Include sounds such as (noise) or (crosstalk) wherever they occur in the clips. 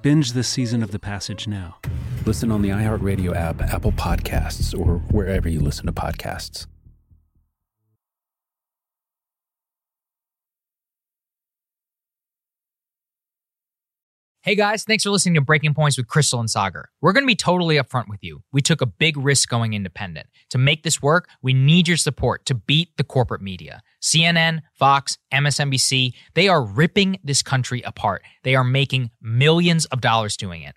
Binge this season of The Passage now. Listen on the iHeartRadio app, Apple Podcasts, or wherever you listen to podcasts. Hey guys, thanks for listening to Breaking Points with Krystal and Saagar. We're going to be totally upfront with you. We took a big risk going independent. To make this work, we need your support to beat the corporate media. CNN, Fox, MSNBC, they are ripping this country apart. They are making millions of dollars doing it.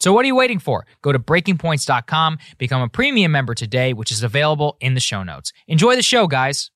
So what are you waiting for? Go to breakingpoints.com, become a premium member today, which is available in the show notes. Enjoy the show, guys.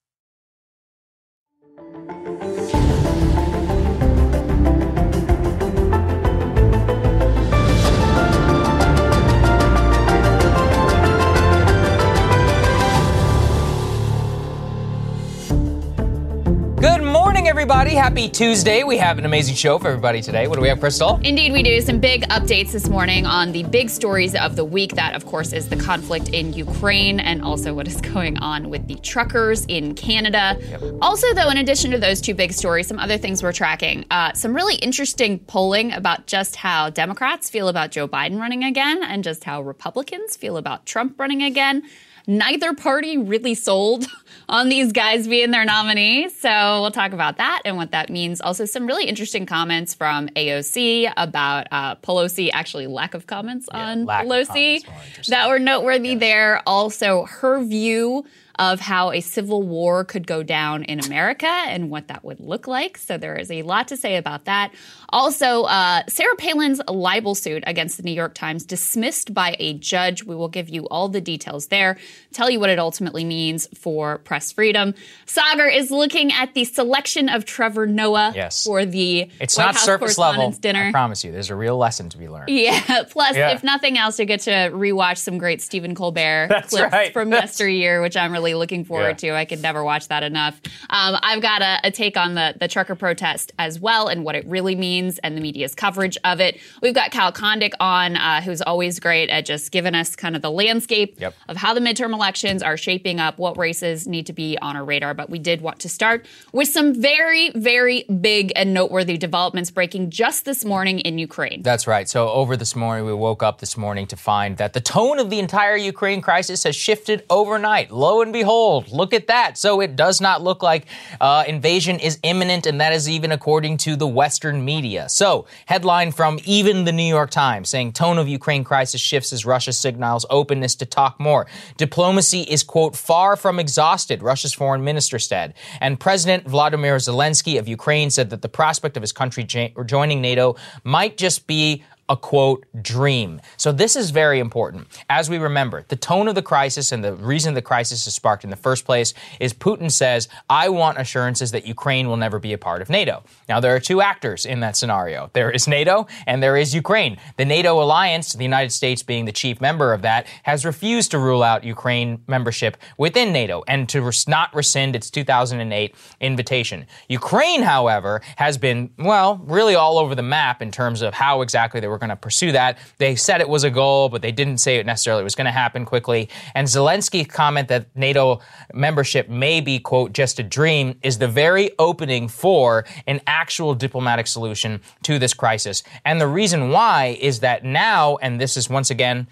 Good morning, everybody. Happy Tuesday. We have an amazing show for everybody today. What do we have, Krystal? Indeed, we do. Some big updates this morning on the big stories of the week. That, of course, is the conflict in Ukraine and also what is (laughs) going on with the truckers in Canada. Yep. Also, though, in addition to those two big stories, some other things we're tracking. Uh, some really interesting polling about just how Democrats feel about Joe Biden running again and just how Republicans feel about Trump running again neither party really sold (laughs) on these guys being their nominees. So we'll talk about that and what that means. Also, some really interesting comments from AOC about uh, Pelosi, actually, lack of comments yeah, on Pelosi comments that were noteworthy yes. there. Also, her view of how a civil war could go down in America and what that would look like. So there is a lot to say about that. Also, uh, Sarah Palin's libel suit against the New York Times dismissed by a judge. We will give you all the details there, tell you what it ultimately means for press freedom. Saagar is looking at the selection of Trevor Noah yes. for the it's White not House surface level dinner. I promise you, there's a real lesson to be learned. Yeah. (laughs) Plus, yeah. if nothing else, you get to rewatch some great Stephen Colbert (laughs) That's clips right. from That's... yesteryear, which I'm really looking forward yeah. to. I could never watch that enough. Um, I've got a, a, take on the, the trucker protest as well and what it really means and the media's coverage of it. We've got Kyle Kondik on, uh, who's always great at just giving us kind of the landscape yep. of how the midterm elections are shaping up, what races need to be on our radar. But we did want to start with some very, very big and noteworthy developments breaking just this morning in Ukraine. That's right. So over this morning, we woke up this morning to find that the tone of the entire Ukraine crisis has shifted overnight. Lo and behold, look at that. So it does not look like uh, invasion is imminent, and that is even according to the Western media. So, headline from even the New York Times saying tone of Ukraine crisis shifts as Russia signals openness to talk more. Diplomacy is, quote, far from exhausted, Russia's foreign minister said. And President Vladimir Zelensky of Ukraine said that the prospect of his country joining NATO might just be a quote dream. So this is very important. As we remember, the tone of the crisis and the reason the crisis is sparked in the first place is Putin says, I want assurances that Ukraine will never be a part of NATO. Now, there are two actors in that scenario. There is NATO and there is Ukraine. The NATO alliance, the United States being the chief member of that, has refused to rule out Ukraine membership within NATO and to res- not rescind its 2008 invitation. Ukraine, however, has been, well, really all over the map in terms of how exactly they were going to pursue that. They said it was a goal, but they didn't say it necessarily was going to happen quickly. And Zelensky's comment that NATO membership may be, quote, just a dream is the very opening for an actual diplomatic solution to this crisis. And the reason why is that now, and this is once again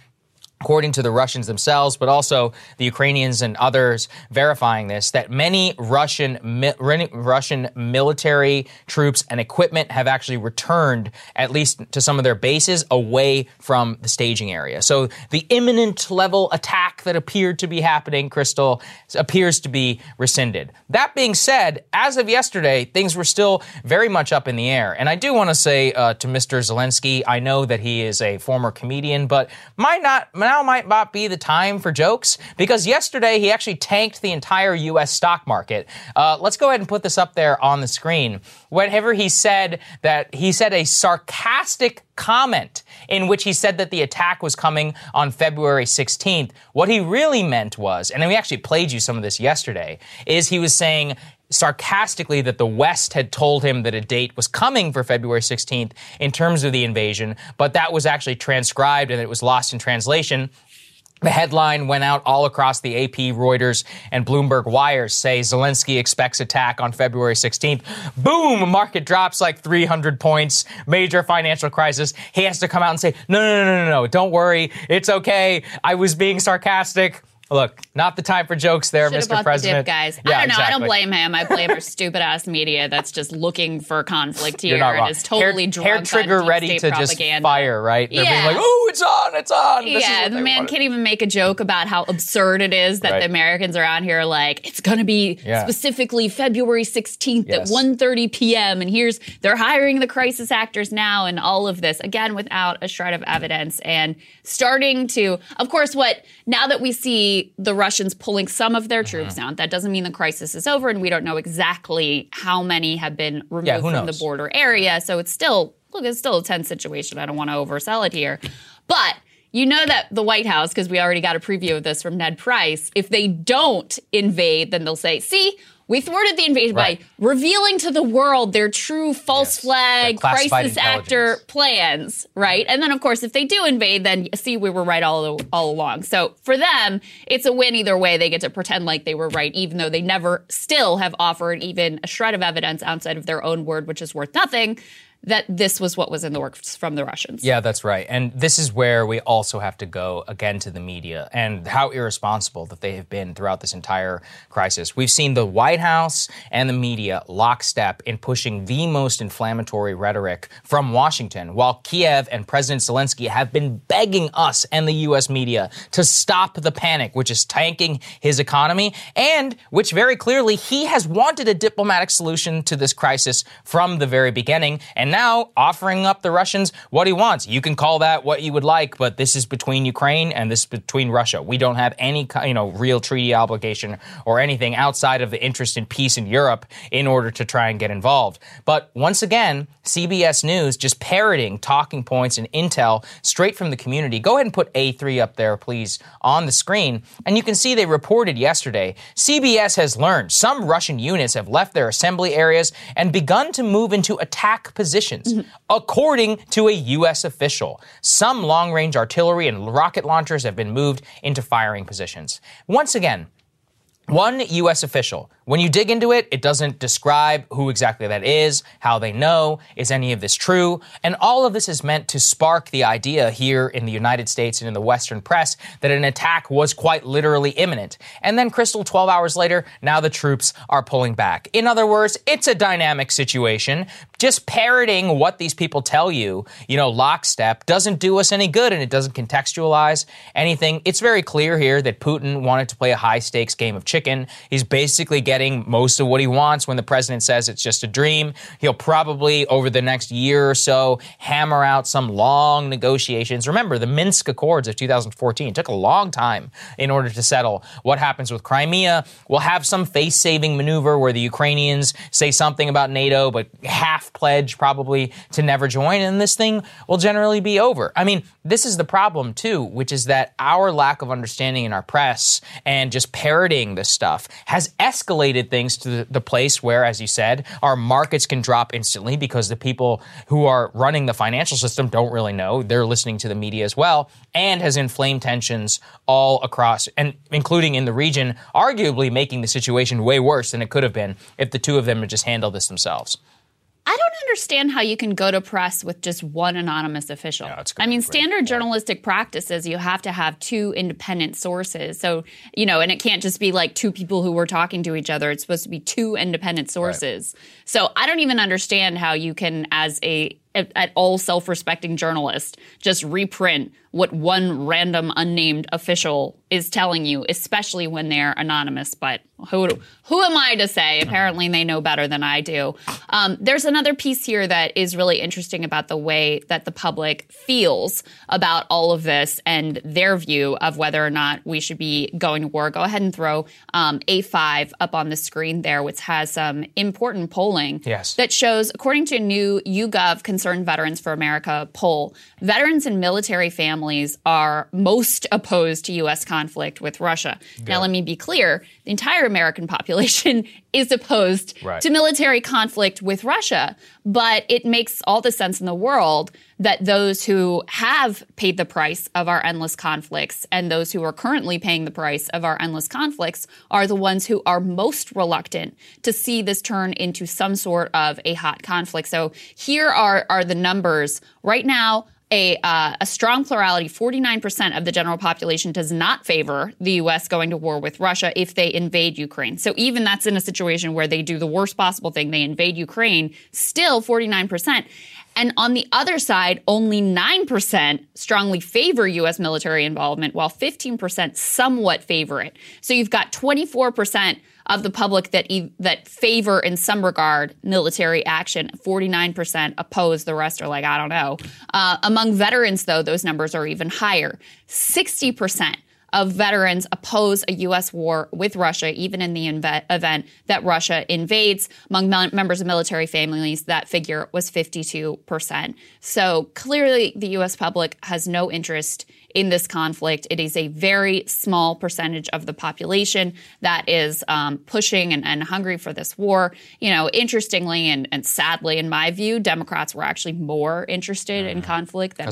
according to the Russians themselves, but also the Ukrainians and others verifying this, that many Russian mi- Russian military troops and equipment have actually returned, at least to some of their bases, away from the staging area. So the imminent level attack that appeared to be happening, Krystal, appears to be rescinded. That being said, as of yesterday, things were still very much up in the air. And I do want to say uh, to Mr. Zelensky, I know that he is a former comedian, but might not now might not be the time for jokes because yesterday he actually tanked the entire U.S. stock market. Uh, let's go ahead and put this up there on the screen. Whenever he said that he said a sarcastic comment in which he said that the attack was coming on February 16th. What he really meant was, and we actually played you some of this yesterday, is he was saying sarcastically that the West had told him that a date was coming for February 16th in terms of the invasion, but that was actually transcribed and it was lost in translation. The headline went out all across the AP, Reuters, and Bloomberg wires say Zelensky expects attack on February 16th. Boom! Market drops like 300 points. Major financial crisis. He has to come out and say, no, no, no, no, no, don't worry. It's okay. I was being sarcastic. Look, not the time for jokes there, Should've Mr. President. The dip, guys. Yeah, I don't know. I don't blame him. I blame our (laughs) stupid ass media that's just looking for conflict here and is totally hair. Hair trigger ready to propaganda. just fire, right? They're being Yeah. like, oh, it's on, it's on. This yeah, the man wanted. can't even make a joke about how absurd it is that Right. the Americans are around here are like, it's going to be Yeah. specifically February 16th Yes. at 1.30 p.m. And here's, they're hiring the crisis actors now and all of this, again, without a shred of evidence and starting to, of course, what, now that we see the Russians pulling some of their troops Mm-hmm. down, that doesn't mean the crisis is over and we don't know exactly how many have been removed Yeah, from the border area. So it's still, look, it's still a tense situation. I don't want to oversell it here. But you know that the White House, because we already got a preview of this from Ned Price, if they don't invade, then they'll say, see, we thwarted the invasion Right. by revealing to the world their true false flag crisis actor plans, right? And then, of course, if they do invade, then see, we were right all, all along. So for them, it's a win either way. They get to pretend like they were right, even though they never still have offered even a shred of evidence outside of their own word, which is worth nothing, that this was what was in the works from the Russians. Yeah, that's right. And this is where we also have to go again to the media and how irresponsible that they have been throughout this entire crisis. We've seen the White House and the media lockstep in pushing the most inflammatory rhetoric from Washington, while Kiev and President Zelensky have been begging us and the U.S. media to stop the panic, which is tanking his economy, and which very clearly he has wanted a diplomatic solution to this crisis from the very beginning. And now offering up the Russians what he wants. You can call that what you would like, but this is between Ukraine and this is between Russia. We don't have any, you know, real treaty obligation or anything outside of the interest in peace in Europe in order to try and get involved. But once again, CBS News just parroting talking points and intel straight from the community. Go ahead and put A3 up there, please, on the screen. And you can see they reported yesterday CBS has learned some Russian units have left their assembly areas and begun to move into attack positions, according to a U.S. official. Some long range artillery and rocket launchers have been moved into firing positions. Once again, one U.S. official. When you dig into it, it doesn't describe who exactly that is, how they know, is any of this true, and all of this is meant to spark the idea here in the United States and in the Western press that an attack was quite literally imminent. And then, Krystal, 12 hours later, now the troops are pulling back. In other words, it's a dynamic situation. Just parroting what these people tell you, you know, lockstep, doesn't do us any good and it doesn't contextualize anything. It's very clear here that Putin wanted to play a high stakes game of chicken. He's basically getting getting most of what he wants when the president says it's just a dream. He'll probably, over the next year or so, hammer out some long negotiations. Remember, the Minsk Accords of 2014 took a long time in order to settle what happens with Crimea. We'll have some face saving maneuver where the Ukrainians say something about NATO, but half pledge probably to never join, and this thing will generally be over. I mean, this is the problem too, which is that our lack of understanding in our press and just parroting this stuff has escalated things to the, the place where, as you said, our markets can drop instantly because the people who are running the financial system don't really know. They're listening to the media as well, and has inflamed tensions all across, and including in the region, arguably making the situation way worse than it could have been if the two of them had just handled this themselves. I don't understand how you can go to press with just one anonymous official. Yeah, I mean, standard journalistic practices, you have to have two independent sources. So, you know, and it can't just be like two people who were talking to each other. It's supposed to be two independent sources. So I don't even understand how you can, as a at, at all self-respecting journalist, just reprint what one random unnamed official is telling you, especially when they're anonymous. But who who am I to say? Apparently, they know better than I do. Um, there's another piece here that is really interesting about the way that the public feels about all of this and their view of whether or not we should be going to war. Go ahead and throw um, A5 up on the screen there, which has some important polling Yes. that shows, according to a new YouGov Concerned Veterans for America poll, veterans and military families are most opposed to U.S. conflict with Russia. Now, let me be clear the entire American population is opposed Right. to military conflict with Russia, but it makes all the sense in the world that those who have paid the price of our endless conflicts and those who are currently paying the price of our endless conflicts are the ones who are most reluctant to see this turn into some sort of a hot conflict. So here are, are the numbers. Right now, a, uh, a strong plurality, 49% of the general population does not favor the U.S. going to war with Russia if they invade Ukraine. So even that's in a situation where they do the worst possible thing, they invade Ukraine, still 49%. And on the other side, only 9% strongly favor U.S. military involvement, while 15% somewhat favor it. So you've got 24% of the public that e- that favor in some regard military action. 49% oppose. The rest are like, I don't know. Uh, among veterans, though, those numbers are even higher. 60% of veterans oppose a U.S. war with Russia, even in the inve- event that Russia invades. Among mem- members of military families, that figure was 52%. So clearly, the U.S. public has no interest in this conflict. It is a very small percentage of the population that is um, pushing and, and hungry for this war. You know, interestingly and, and sadly, in my view, Democrats were actually more interested in conflict than.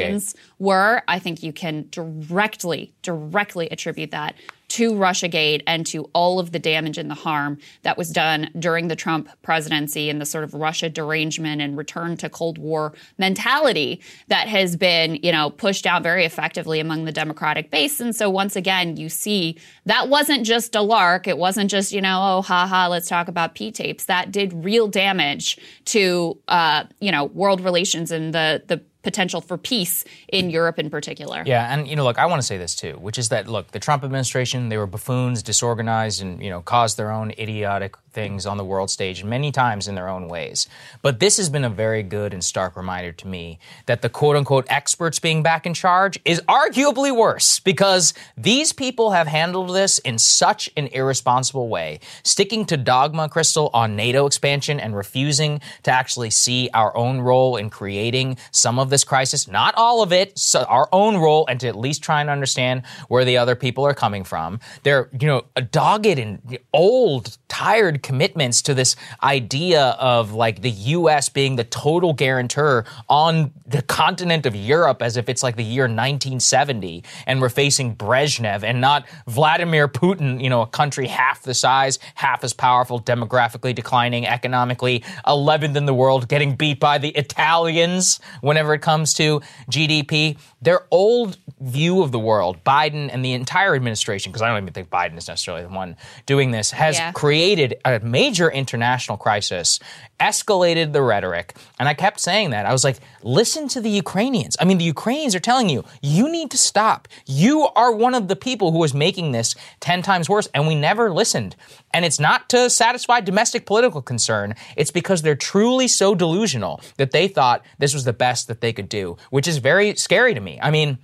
Republicans were. I think you can directly, directly attribute that to Russiagate and to all of the damage and the harm that was done during the Trump presidency and the sort of Russia derangement and return to Cold War mentality that has been, you know, pushed out very effectively among the Democratic base. And so once again, you see that wasn't just a lark. It wasn't just, you know, oh, haha, let's talk about P tapes. That did real damage to, uh, you know, world relations and the, the potential for peace in Europe in particular. Yeah, and you know, look, I want to say this too, which is that look, the Trump administration, they were buffoons, disorganized, and you know, caused their own idiotic things on the world stage many times in their own ways. But this has been a very good and stark reminder to me that the quote unquote experts being back in charge is arguably worse because these people have handled this in such an irresponsible way, sticking to dogma, Krystal, on NATO expansion and refusing to actually see our own role in creating some of this crisis, not all of it, so our own role, and to at least try and understand where the other people are coming from. They're, you know, dogged and old, tired commitments to this idea of like the U.S. being the total guarantor on the continent of Europe as if it's like the year 1970 and we're facing Brezhnev and not Vladimir Putin, you know, a country half the size, half as powerful, demographically declining, economically 11th in the world, getting beat by the Italians whenever it comes to GDP. Their old view of the world, Biden and the entire administration, because I don't even think Biden is necessarily the one doing this, has Yeah. created a major international crisis escalated the rhetoric. And I kept saying that. I was like, listen to the Ukrainians. I mean, the Ukrainians are telling you, you need to stop. You are one of the people who is making this 10 times worse. And we never listened. And it's not to satisfy domestic political concern. It's because they're truly so delusional that they thought this was the best that they could do, which is very scary to me. I mean,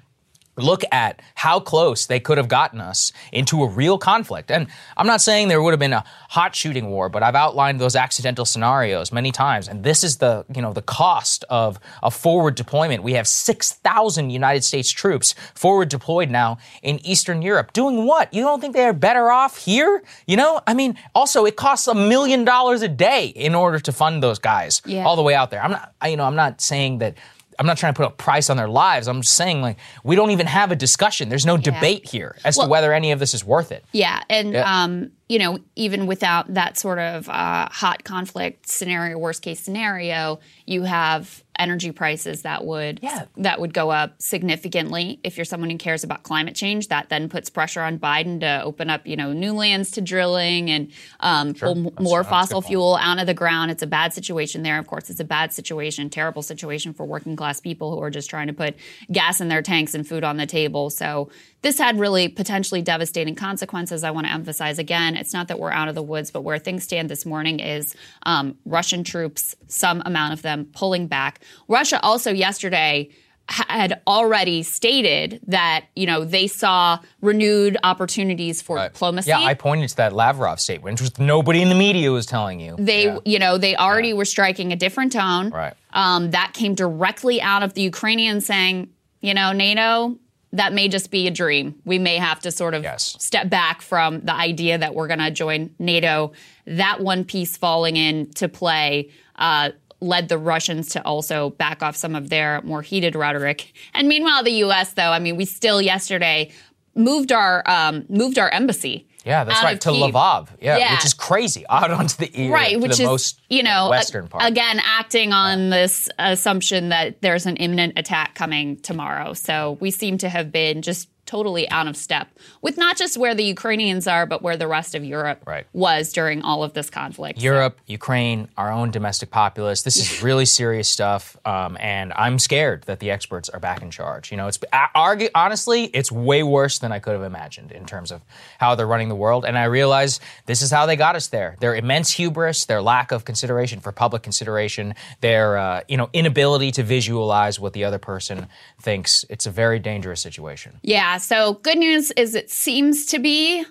look at how close they could have gotten us into a real conflict. And I'm not saying there would have been a hot shooting war, but I've outlined those accidental scenarios many times. And this is the, you know, the cost of a forward deployment. We have 6,000 United States troops forward deployed now in Eastern Europe. Doing what? You don't think they're better off here? You know, I mean, also it costs a million dollars a day in order to fund those guys Yeah. all the way out there. I'm not, I- you know, I'm not saying that I'm not trying to put a price on their lives. I'm just saying, like, we don't even have a discussion. There's no debate here as Well- to whether any of this is worth it. Yeah, and Yeah. um, you know, even without that sort of uh, hot conflict scenario, worst case scenario, you have energy prices that would that would go up significantly. If you're someone who cares about climate change, that then puts pressure on Biden to open up, you know, new lands to drilling and um, pull m- more fossil fuel out of the ground. It's a bad situation there. Of course, it's a bad situation, terrible situation for working class people who are just trying to put gas in their tanks and food on the table. So this had really potentially devastating consequences. I want to emphasize again, it's not that we're out of the woods, but where things stand this morning is um, Russian troops, some amount of them pulling back. Russia also yesterday had already stated that you know they saw renewed opportunities for diplomacy. Yeah, I pointed to that Lavrov statement, which was nobody in the media was telling you. They, Yeah. you know, they already were striking a different tone. Right. Um, that came directly out of the Ukrainians saying, you know, NATO, that may just be a dream. We may have to sort of step back from the idea that we're going to join NATO. That one piece falling into play uh, led the Russians to also back off some of their more heated rhetoric. And meanwhile, the U.S. though, I mean, we still yesterday moved our um, moved our embassy. Yeah, that's right. To Kyiv. Lvov. Yeah, Yeah. which is crazy. Out onto the ear. right which the is most you know western part. again acting on this assumption that there's an imminent attack coming tomorrow so we seem to have been just totally out of step with not just where the ukrainians are but where the rest of europe was during all of this conflict Europe, Ukraine, our own domestic populace. This is (laughs) really serious stuff, um, and I'm scared that the experts are back in charge. You know, it's I argue honestly, it's way worse than I could have imagined in terms of how they're running the world. And I realize this is how they got us there. Their immense hubris, their lack of consideration for public consideration, their uh, you know inability to visualize what the other person thinks. It's a very dangerous situation. yeah so good news is it seems to be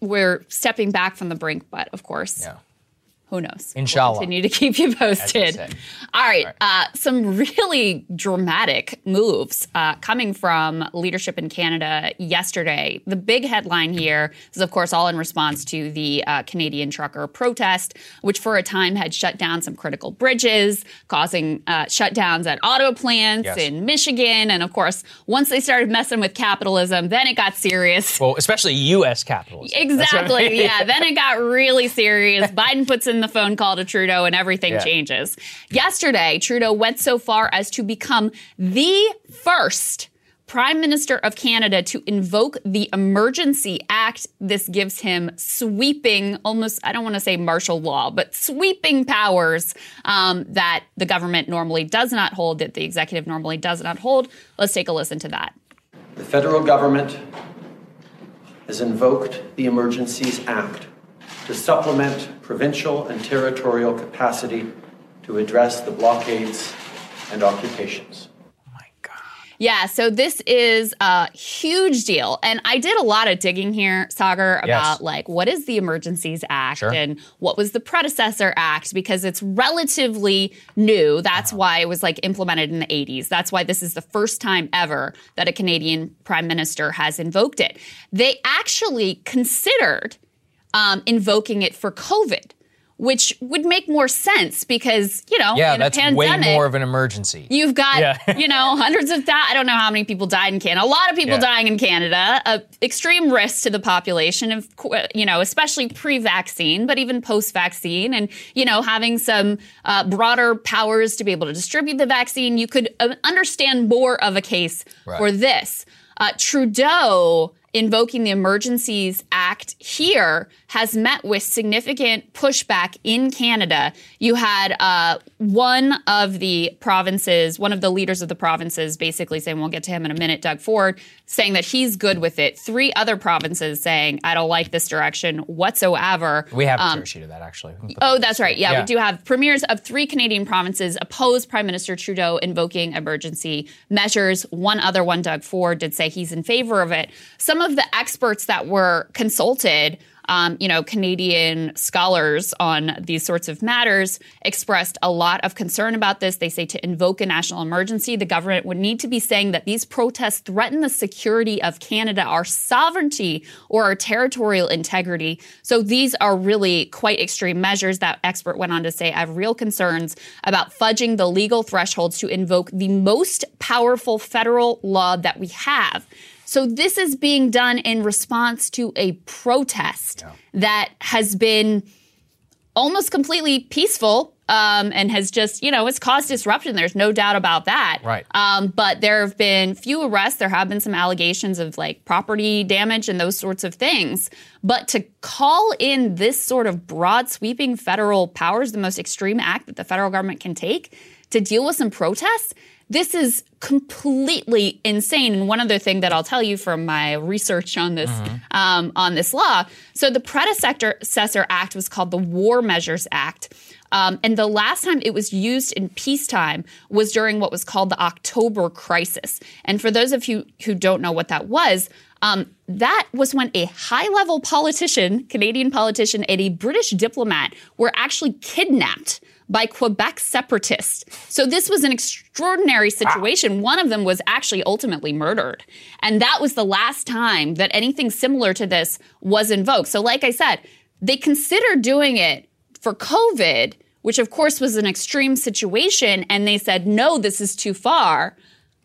we're stepping back from the brink but of course Yeah. Who knows Inshallah. We'll continue to keep you posted. say. All right. Uh, some really dramatic moves uh, coming from leadership in Canada yesterday. The big headline here is, of course, all in response to the uh, Canadian trucker protest, which for a time had shut down some critical bridges, causing uh, shutdowns at auto plants Yes. in Michigan. And of course, once they started messing with capitalism, then it got serious. Well, especially U.S. capitalism. What I Exactly. mean. Yeah. Then it got really serious. (laughs) Biden puts in the phone call to Trudeau and everything Yeah. changes. Yesterday, Trudeau went so far as to become the first Prime Minister of Canada to invoke the Emergency Act. This gives him sweeping, almost, I don't want to say martial law, but sweeping powers um, that the government normally does not hold, that the executive normally does not hold. Let's take a listen to that. The federal government has invoked the Emergencies Act to supplement provincial and territorial capacity to address the blockades and occupations. Yeah, so this is a huge deal. And I did a lot of digging here, Saagar, about Yes. like what is the Emergencies Act Sure. and what was the predecessor act because it's relatively new. That's uh-huh. why it was like implemented in the 80s. That's why this is the first time ever that a Canadian prime minister has invoked it. They actually considered um, invoking it for COVID. Which would make more sense because, you know, yeah, in that's a pandemic, way more of an emergency. You've got, Yeah. (laughs) you know, hundreds of thousands. I don't know how many people died in Canada. A lot of people Yeah. dying in Canada. Uh, extreme risk to the population, of you know, especially pre-vaccine, but even post-vaccine, and you know, having some uh, broader powers to be able to distribute the vaccine. You could uh, understand more of a case Right. for this. Uh, Trudeau invoking the Emergencies Act here has met with significant pushback in Canada. You had uh, one of the provinces, one of the leaders of the provinces, basically saying, we'll get to him in a minute, Doug Ford, saying that he's good with it. Three other provinces saying, I don't like this direction whatsoever. We have a Um, tear sheet of that, actually. Oh, that's right. Yeah, Yeah. we do have premiers of three Canadian provinces oppose Prime Minister Trudeau invoking emergency measures. One other one, Doug Ford, did say he's in favor of it. Some of the experts that were consulted, um, you know, Canadian scholars on these sorts of matters, expressed a lot of concern about this. They say to invoke a national emergency, the government would need to be saying that these protests threaten the security of Canada, our sovereignty, or our territorial integrity. So these are really quite extreme measures. That expert went on to say, I have real concerns about fudging the legal thresholds to invoke the most powerful federal law that we have. So this is being done in response to a protest that has been almost completely peaceful um, and has just, you know, it's caused disruption. There's no doubt about that. Right. Um, but there have been few arrests. There have been some allegations of like property damage and those sorts of things. But to call in this sort of broad sweeping federal powers, the most extreme act that the federal government can take to deal with some protests, this is completely insane. And one other thing that I'll tell you from my research on this um, on this law. So the predecessor act was called the War Measures Act. Um, and the last time it was used in peacetime was during what was called the October Crisis. And for those of you who don't know what that was, um, that was when a high level politician, Canadian politician, and a British diplomat were actually kidnapped by Quebec separatists. So this was an extraordinary situation. One of them was actually ultimately murdered. And that was the last time that anything similar to this was invoked. So, like I said, they considered doing it for COVID, which of course was an extreme situation. And they said, no, this is too far.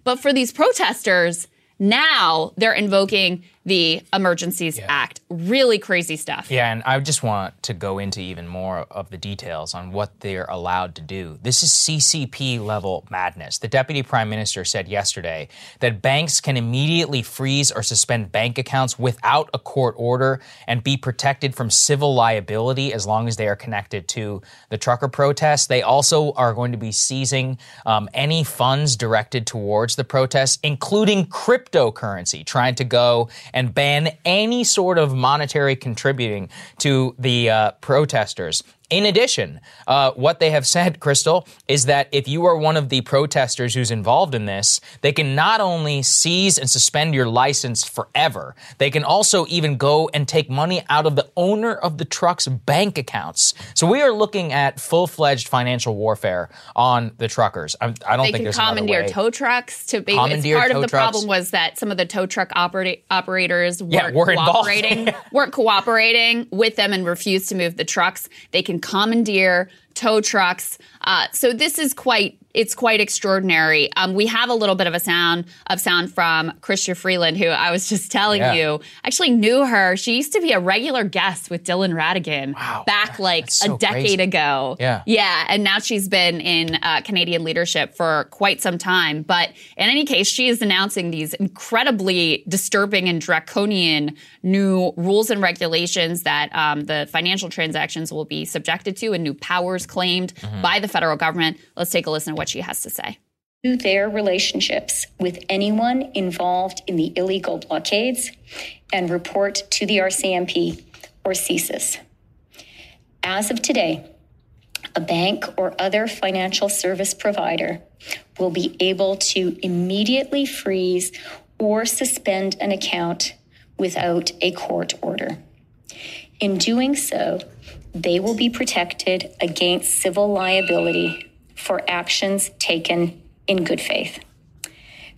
But for these protesters, now they're invoking the Emergencies Act. Really crazy stuff. Yeah, and I just want to go into even more of the details on what they're allowed to do. This is CCP level madness. The deputy prime minister said yesterday that banks can immediately freeze or suspend bank accounts without a court order and be protected from civil liability as long as they are connected to the trucker protests. They also are going to be seizing um, any funds directed towards the protests, including cryptocurrency, trying to go and ban any sort of monetary contributing to the uh, protesters. In addition, uh, what they have said, (laughs) Krystal, is that if you are one of the protesters who's involved in this, they can not only seize and suspend your license forever, they can also even go and take money out of the owner of the truck's bank accounts. So we are looking at full fledged financial warfare on the truckers. I, I don't they think can commandeer way. tow trucks to be. Commandeer part of the trucks. problem was that some of the tow truck operators weren't Yeah, were cooperating, (laughs) weren't cooperating with them and refused to move the trucks. They can commandeer tow trucks. Uh, so this is quite it's quite extraordinary. Um, we have a little bit of a sound of sound from Chrystia Freeland, who I was just telling Yeah. you actually knew her. She used to be a regular guest with Dylan Ratigan back like so a decade crazy. ago. Yeah. Yeah, and now she's been in uh, Canadian leadership for quite some time. But in any case, she is announcing these incredibly disturbing and draconian new rules and regulations that um, the financial transactions will be subjected to and new powers claimed by the federal government. Let's take a listen to what she has to say. their relationships with anyone involved in the illegal blockades and report to the RCMP or CSIS. As of today, a bank or other financial service provider will be able to immediately freeze or suspend an account without a court order. In doing so, they will be protected against civil liability for actions taken in good faith.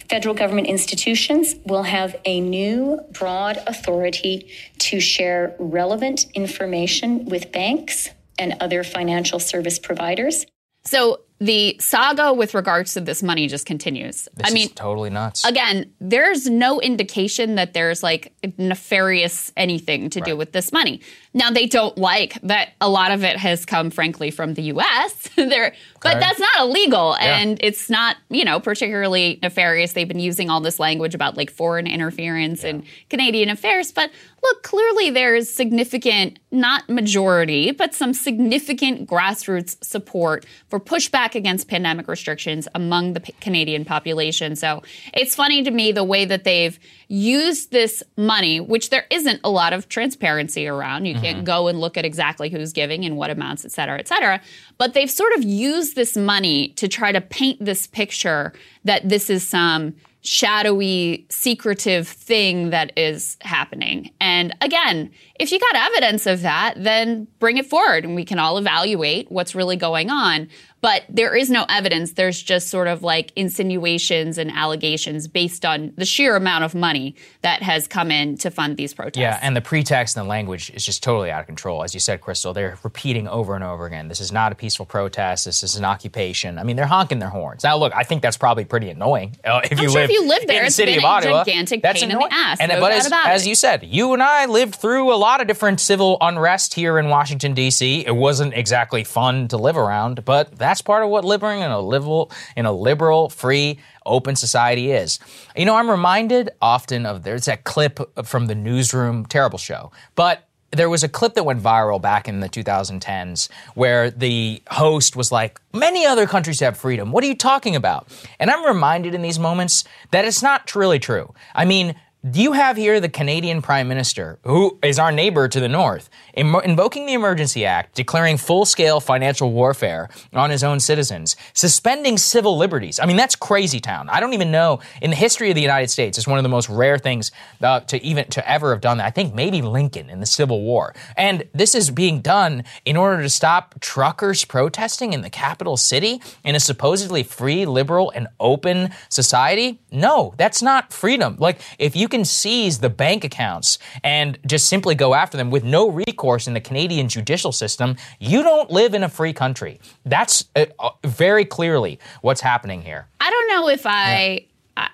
Federal government institutions will have a new broad authority to share relevant information with banks and other financial service providers. So the saga with regards to this money just continues. This I mean, is totally nuts. again, there's no indication that there's like nefarious anything to do with this money. Now they don't like that a lot of it has come frankly from the US. (laughs) there but that's not illegal Yeah. and it's not, you know, particularly nefarious. They've been using all this language about like foreign interference in Canadian affairs, but look, clearly there's significant not majority, but some significant grassroots support for pushback against pandemic restrictions among the Canadian population. So it's funny to me the way that they've used this money, which there isn't a lot of transparency around. You can't mm-hmm. go and look at exactly who's giving and what amounts, et cetera, et cetera. But they've sort of used this money to try to paint this picture that this is some shadowy, secretive thing that is happening. And again, if you got evidence of that, then bring it forward and we can all evaluate what's really going on. But there is no evidence. There's just sort of like insinuations and allegations based on the sheer amount of money that has come in to fund these protests. Yeah, and the pretext and the language is just totally out of control. As you said, Krystal, they're repeating over and over again this is not a peaceful protest, this is an occupation. I mean, they're honking their horns. Now, look, I think that's probably pretty annoying. Uh, if I'm you sure live if you live there, in the it's city of a Ottawa, gigantic that's pain in the ass. And no but as, as you said, you and I lived through a lot of different civil unrest here in Washington D.C. It wasn't exactly fun to live around, but that's part of what living in a liberal, in a liberal, free, open society is. You know, I'm reminded often of there's that clip from the newsroom, terrible show, but there was a clip that went viral back in the 2010s where the host was like, Many other countries have freedom. What are you talking about? And I'm reminded in these moments that it's not really true. I mean, you have here the Canadian Prime Minister, who is our neighbor to the north, invoking the Emergency Act, declaring full scale financial warfare on his own citizens, suspending civil liberties. I mean, that's crazy town. I don't even know in the history of the United States, it's one of the most rare things uh, to even to ever have done that. I think maybe Lincoln in the Civil War. And this is being done in order to stop truckers protesting in the capital city in a supposedly free, liberal, and open society. No, that's not freedom. Like, if you can seize the bank accounts and just simply go after them with no recourse in the Canadian judicial system, you don't live in a free country. That's uh, uh, very clearly what's happening here. I don't know if I.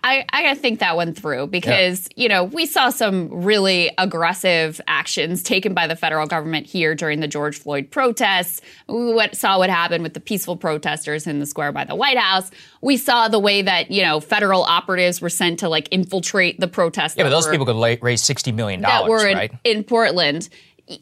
I, I gotta think that one through because, you know, we saw some really aggressive actions taken by the federal government here during the George Floyd protests. We went, saw what happened with the peaceful protesters in the square by the White House. We saw the way that, you know, federal operatives were sent to like infiltrate the protests. Yeah, but those were- people could la- raise $60 million, that were in, right? in Portland.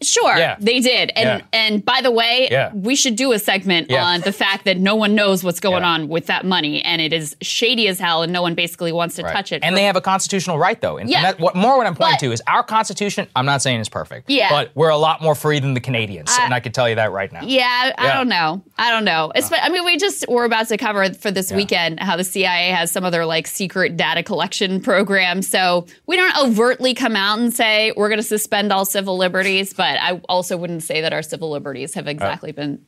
Sure, Yeah. they did. And Yeah. and by the way, Yeah. we should do a segment on the fact that no one knows what's going on with that money and it is shady as hell and no one basically wants to Right. touch it. And they have a constitutional right, though. And, Yeah. and that, what more what I'm pointing But- to is our constitution. I'm not saying it's perfect. Yeah. But we're a lot more free than the Canadians, I- and I can tell you that right now. Yeah, I don't know. I don't know. Espe- uh. I mean, we just we're about to cover for this weekend how the CIA has some other like secret data collection program. So we don't overtly come out and say we're going to suspend all civil liberties, but I also wouldn't say that our civil liberties have exactly been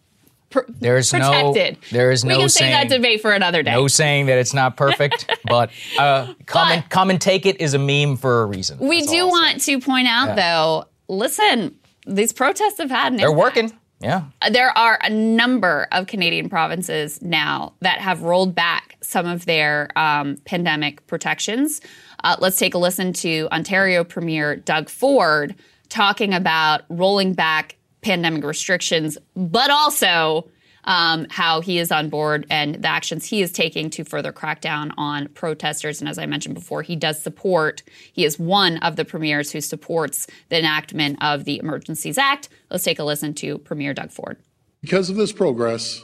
pr- There's no- there is we no can say that saying- debate for another day. No saying that it's not perfect, (laughs) but uh, come and come and take it is a meme for a reason. we do want to point out Yeah. though. Listen, these protests have had an They're impact. working. Yeah. There are a number of Canadian provinces now that have rolled back some of their um, pandemic protections. Uh, let's take a listen to Ontario Premier Doug Ford talking about rolling back pandemic restrictions, but also um, how he is on board and the actions he is taking to further crack down on protesters. And as I mentioned before, he does support, he is one of the premiers who supports the enactment of the Emergencies Act. Let's take a listen to Premier Doug Ford. Because of this progress,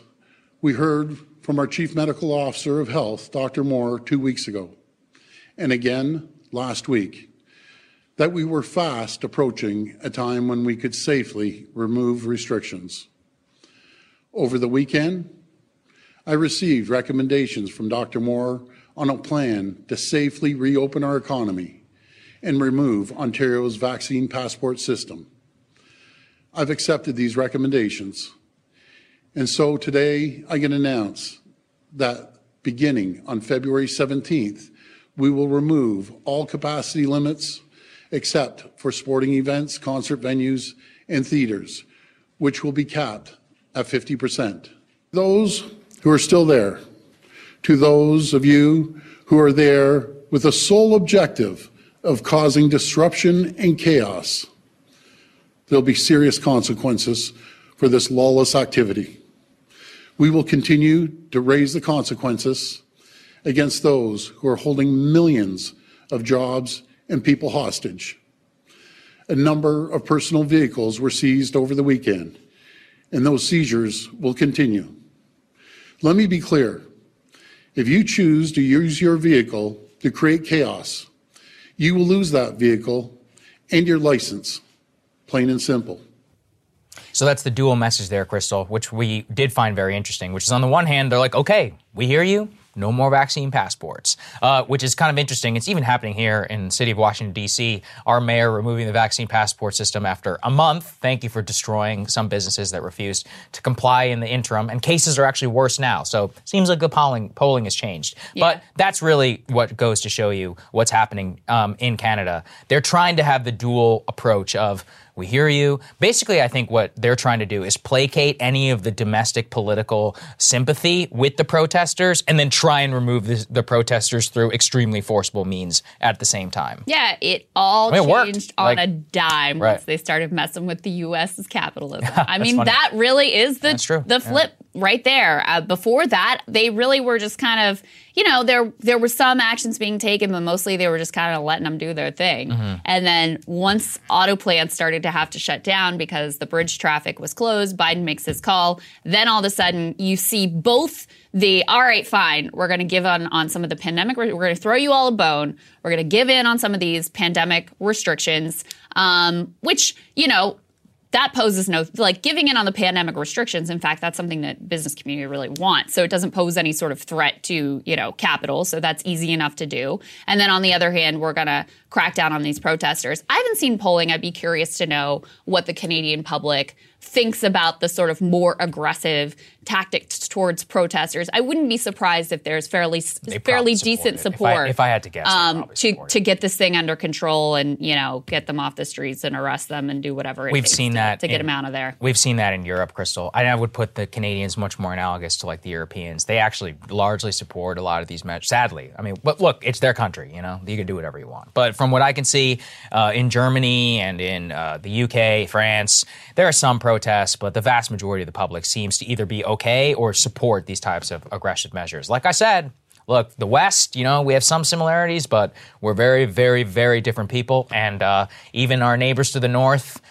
we heard from our Chief Medical Officer of Health, Dr. Moore, two weeks ago, and again last week, that we were fast approaching a time when we could safely remove restrictions. Over the weekend, I received recommendations from Dr. Moore on a plan to safely reopen our economy and remove Ontario's vaccine passport system. I've accepted these recommendations. And so today I can announce that beginning on February 17th, we will remove all capacity limits except for sporting events, concert venues, and theaters, which will be capped at 50%. Those who are still there, to those of you who are there with the sole objective of causing disruption and chaos, there'll be serious consequences for this lawless activity. We will continue to raise the consequences against those who are holding millions of jobs and people hostage. A number of personal vehicles were seized over the weekend, and those seizures will continue. Let me be clear. If you choose to use your vehicle to create chaos, you will lose that vehicle and your license, plain and simple. So that's the dual message there, Krystal, which we did find very interesting. Which is on the one hand, they're like, okay, we hear you. No more vaccine passports, uh, which is kind of interesting. It's even happening here in the city of Washington, D.C. Our mayor removing the vaccine passport system after a month. Thank you for destroying some businesses that refused to comply in the interim. And cases are actually worse now. So seems like the polling, polling has changed. Yeah. But that's really what goes to show you what's happening um, in Canada. They're trying to have the dual approach of we hear you. Basically, I think what they're trying to do is placate any of the domestic political sympathy with the protesters and then try and remove the, the protesters through extremely forcible means at the same time. Yeah, it all I mean, it changed on like, a dime right. once they started messing with the U.S.'s capitalism. (laughs) I mean, funny. that really is the, the flip yeah. right there. Uh, before that, they really were just kind of you know, there there were some actions being taken, but mostly they were just kind of letting them do their thing. Mm-hmm. And then once auto plants started to have to shut down because the bridge traffic was closed, Biden makes his call. Then all of a sudden, you see both the all right, fine, we're going to give on on some of the pandemic. We're going to throw you all a bone. We're going to give in on some of these pandemic restrictions, um, which you know that poses no like giving in on the pandemic restrictions in fact that's something that business community really wants so it doesn't pose any sort of threat to you know capital so that's easy enough to do. And then on the other hand we're going to crack down on these protesters. I haven't seen polling. I'd be curious to know what the canadian public thinks about the sort of more aggressive tactics towards protesters. I wouldn't be surprised if there's fairly fairly decent support. If I, if I, had to guess, um, to to get this thing under control and you know get them off the streets and arrest them and do whatever we've seen to, that to get in, them out of there. We've seen that in Europe, Krystal. I would put the Canadians much more analogous to like the Europeans. They actually largely support a lot of these measures. Sadly, I mean, but look, it's their country. You know, you can do whatever you want. But from what I can see uh, in Germany and in uh, the UK, France, there are some protests, but the vast majority of the public seems to either be okay or support these types of aggressive measures. Like I said, look, the West, you know, we have some similarities, but we're very, very, very different people. And uh, even our neighbors to the north,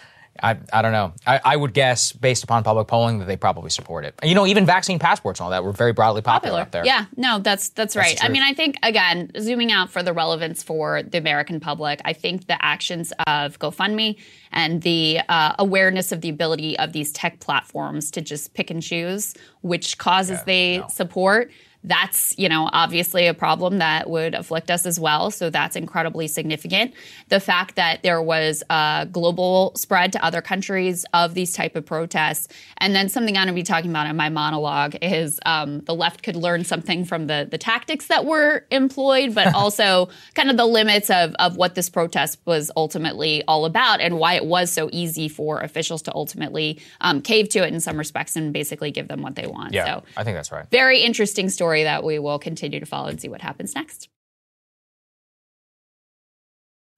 I, I don't know. I, I, would guess, based upon public polling, that they probably support it. You know, even vaccine passports and all that were very broadly popular, popular. up there. Yeah, no, that's that's, that's right. I mean, I think again, zooming out for the relevance for the American public, I think the actions of GoFundMe and the uh, awareness of the ability of these tech platforms to just pick and choose which causes yeah, they no. support that's, you know, obviously a problem that would afflict us as well. So that's incredibly significant. The fact that there was a global spread to other countries of these type of protests. And then something I'm going to be talking about in my monologue is um, the left could learn something from the, the tactics that were employed, but (laughs) also kind of the limits of, of what this protest was ultimately all about and why it was so easy for officials to ultimately um, cave to it in some respects and basically give them what they want. Yeah, so I think that's right. Very interesting story story that we will continue to follow and see what happens next.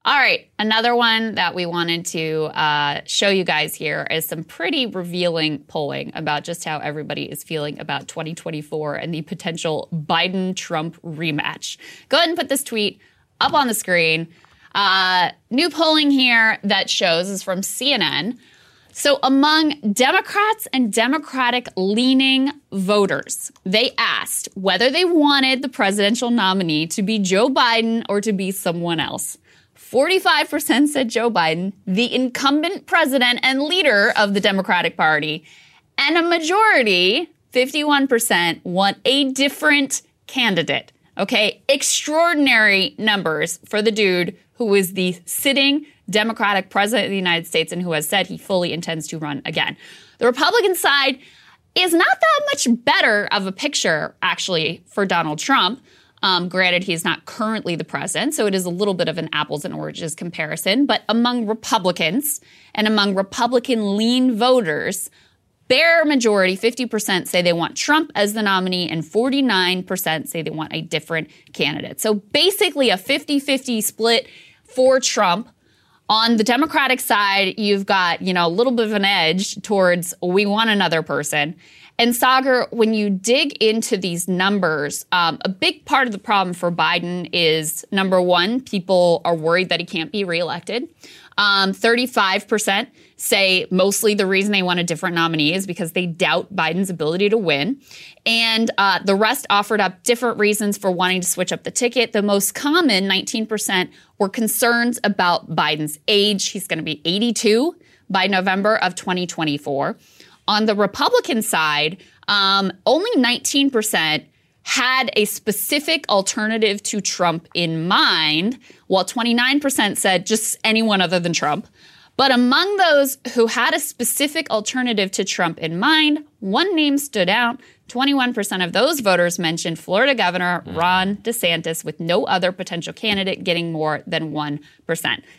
All right, another one that we wanted to uh, show you guys here is some pretty revealing polling about just how everybody is feeling about 2024 and the potential Biden Trump rematch. Go ahead and put this tweet up on the screen. Uh, new polling here that shows is from CNN. So, among Democrats and Democratic leaning voters, they asked whether they wanted the presidential nominee to be Joe Biden or to be someone else. 45% said Joe Biden, the incumbent president and leader of the Democratic Party, and a majority, 51%, want a different candidate. Okay, extraordinary numbers for the dude who is the sitting Democratic president of the United States and who has said he fully intends to run again. The Republican side is not that much better of a picture, actually, for Donald Trump. Um, granted, he is not currently the president, so it is a little bit of an apples and oranges comparison. But among Republicans and among Republican lean voters, bare majority, 50% say they want Trump as the nominee, and 49% say they want a different candidate. So basically, a 50 50 split for Trump. On the Democratic side, you've got, you know, a little bit of an edge towards we want another person. And Saagar, when you dig into these numbers, um, a big part of the problem for Biden is number one, people are worried that he can't be reelected. Um, 35% say mostly the reason they want a different nominee is because they doubt Biden's ability to win. And uh, the rest offered up different reasons for wanting to switch up the ticket. The most common, 19%, were concerns about Biden's age. He's going to be 82 by November of 2024. On the Republican side, um, only 19% had a specific alternative to Trump in mind, while 29% said just anyone other than Trump. But among those who had a specific alternative to Trump in mind, one name stood out. 21% of those voters mentioned Florida Governor mm. Ron DeSantis, with no other potential candidate getting more than 1%.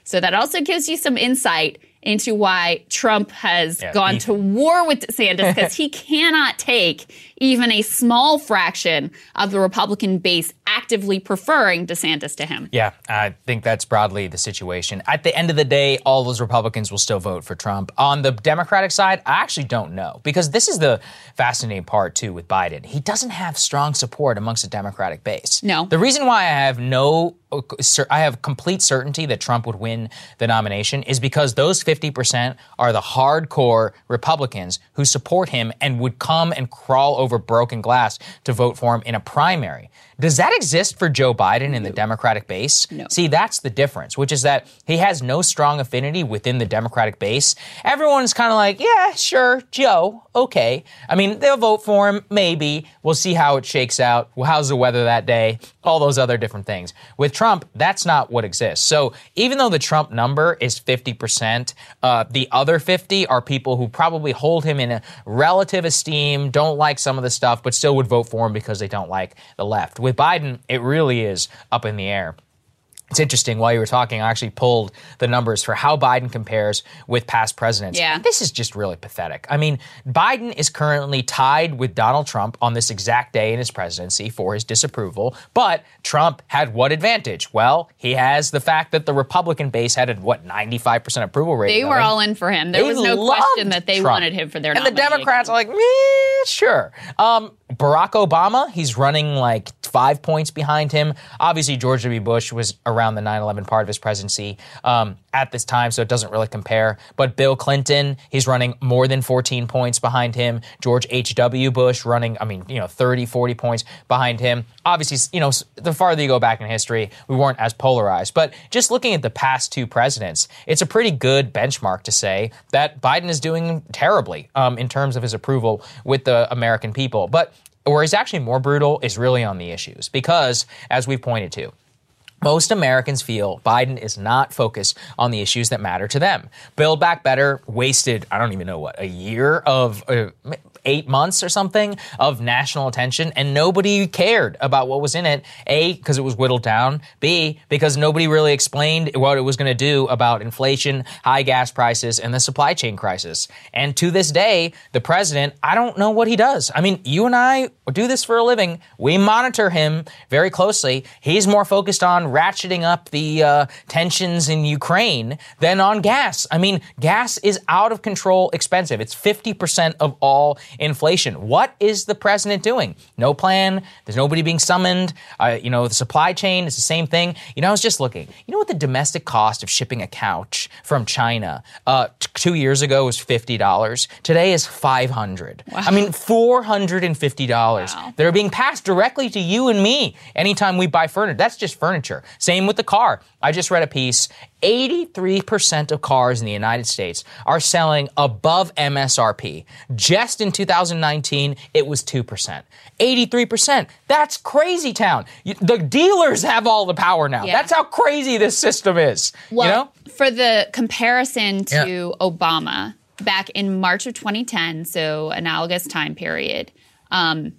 So that also gives you some insight into why Trump has Yeah, gone he- to war with DeSantis because he (laughs) cannot take even a small fraction of the Republican base actively preferring DeSantis to him. Yeah, I think that's broadly the situation. At the end of the day, all those Republicans will still vote for Trump. On the Democratic side, I actually don't know because this is the fascinating part too with Biden. He doesn't have strong support amongst the Democratic base. No. The reason why I have no I have complete certainty that Trump would win the nomination is because those 50% are the hardcore Republicans who support him and would come and crawl over broken glass to vote for him in a primary. Does that exist for Joe Biden in the Democratic base? No. See, that's the difference, which is that he has no strong affinity within the Democratic base. Everyone's kind of like, yeah, sure, Joe, okay. I mean, they'll vote for him, maybe. We'll see how it shakes out. Well, how's the weather that day? All those other different things. With Trump, that's not what exists. So even though the Trump number is 50%, uh, the other 50 are people who probably hold him in a relative esteem, don't like some of the stuff, but still would vote for him because they don't like the left. With Biden, it really is up in the air. It's interesting. While you were talking, I actually pulled the numbers for how Biden compares with past presidents. Yeah. This is just really pathetic. I mean, Biden is currently tied with Donald Trump on this exact day in his presidency for his disapproval. But Trump had what advantage? Well, he has the fact that the Republican base had a, what, 95% approval rating. They were all in for him. There They was no question that they Trump. wanted him for their And the. Democrats are like, meh, sure. Um, Barack Obama, he's running like five points behind him. Obviously, George W. Bush was around the 9 11 part of his presidency um, at this time, so it doesn't really compare. But Bill Clinton, he's running more than 14 points behind him. George H.W. Bush running, I mean, you know, 30, 40 points behind him. Obviously, you know, the farther you go back in history, we weren't as polarized. But just looking at the past two presidents, it's a pretty good benchmark to say that Biden is doing terribly um, in terms of his approval with the American people. But where he's actually more brutal is really on the issues because, as we've pointed to, most Americans feel Biden is not focused on the issues that matter to them. Build Back Better wasted, I don't even know what, a year of uh, eight months or something of national attention, and nobody cared about what was in it. A, because it was whittled down. B, because nobody really explained what it was going to do about inflation, high gas prices, and the supply chain crisis. And to this day, the president, I don't know what he does. I mean, you and I do this for a living. We monitor him very closely. He's more focused on ratcheting up the uh, tensions in Ukraine than on gas. I mean, gas is out of control expensive. It's 50% of all inflation. What is the president doing? No plan. There's nobody being summoned. Uh, you know, the supply chain is the same thing. You know, I was just looking. You know what the domestic cost of shipping a couch from China uh, t- two years ago was $50. Today is $500. I mean, $450 that are being passed directly to you and me anytime we buy furniture. That's just furniture. Same with the car. I just read a piece. 83% of cars in the United States are selling above MSRP. Just in 2019, it was 2%. 83%. That's crazy town. The dealers have all the power now. Yeah. That's how crazy this system is. Well, you know? for the comparison to Yeah. Obama back in March of 2010, so analogous time period, um,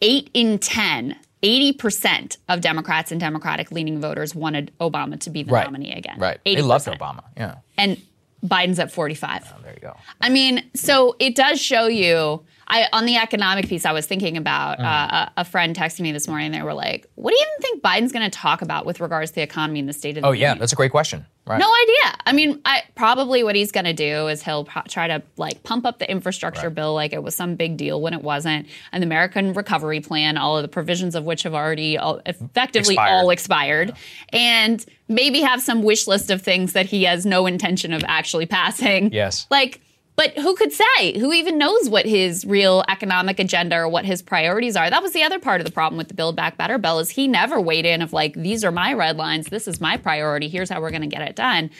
eight in 10, 80% of Democrats and Democratic leaning voters wanted Obama to be the Right. nominee again. Right. 80%. They loved Obama. Yeah. And Biden's at 45. Oh, there you go. I mean, so it does show you. I on the economic piece, I was thinking about Mm. uh, a, a friend texted me this morning. They were like, "What do you even think Biden's going to talk about with regards to the economy and the state of the Oh yeah, union?" that's a great question. Right. No idea. I mean, I, probably what he's going to do is he'll pro- try to like pump up the infrastructure bill like it was some big deal when it wasn't, and the American Recovery Plan, all of the provisions of which have already all, effectively Expired. all expired, and maybe have some wish list of things that he has no intention of actually passing. Yes. Like, but who could say? Who even knows what his real economic agenda or what his priorities are? That was the other part of the problem with the Build Back Better bill is he never weighed in of like, these are my red lines. This is my priority. Here's how we're going to get it done.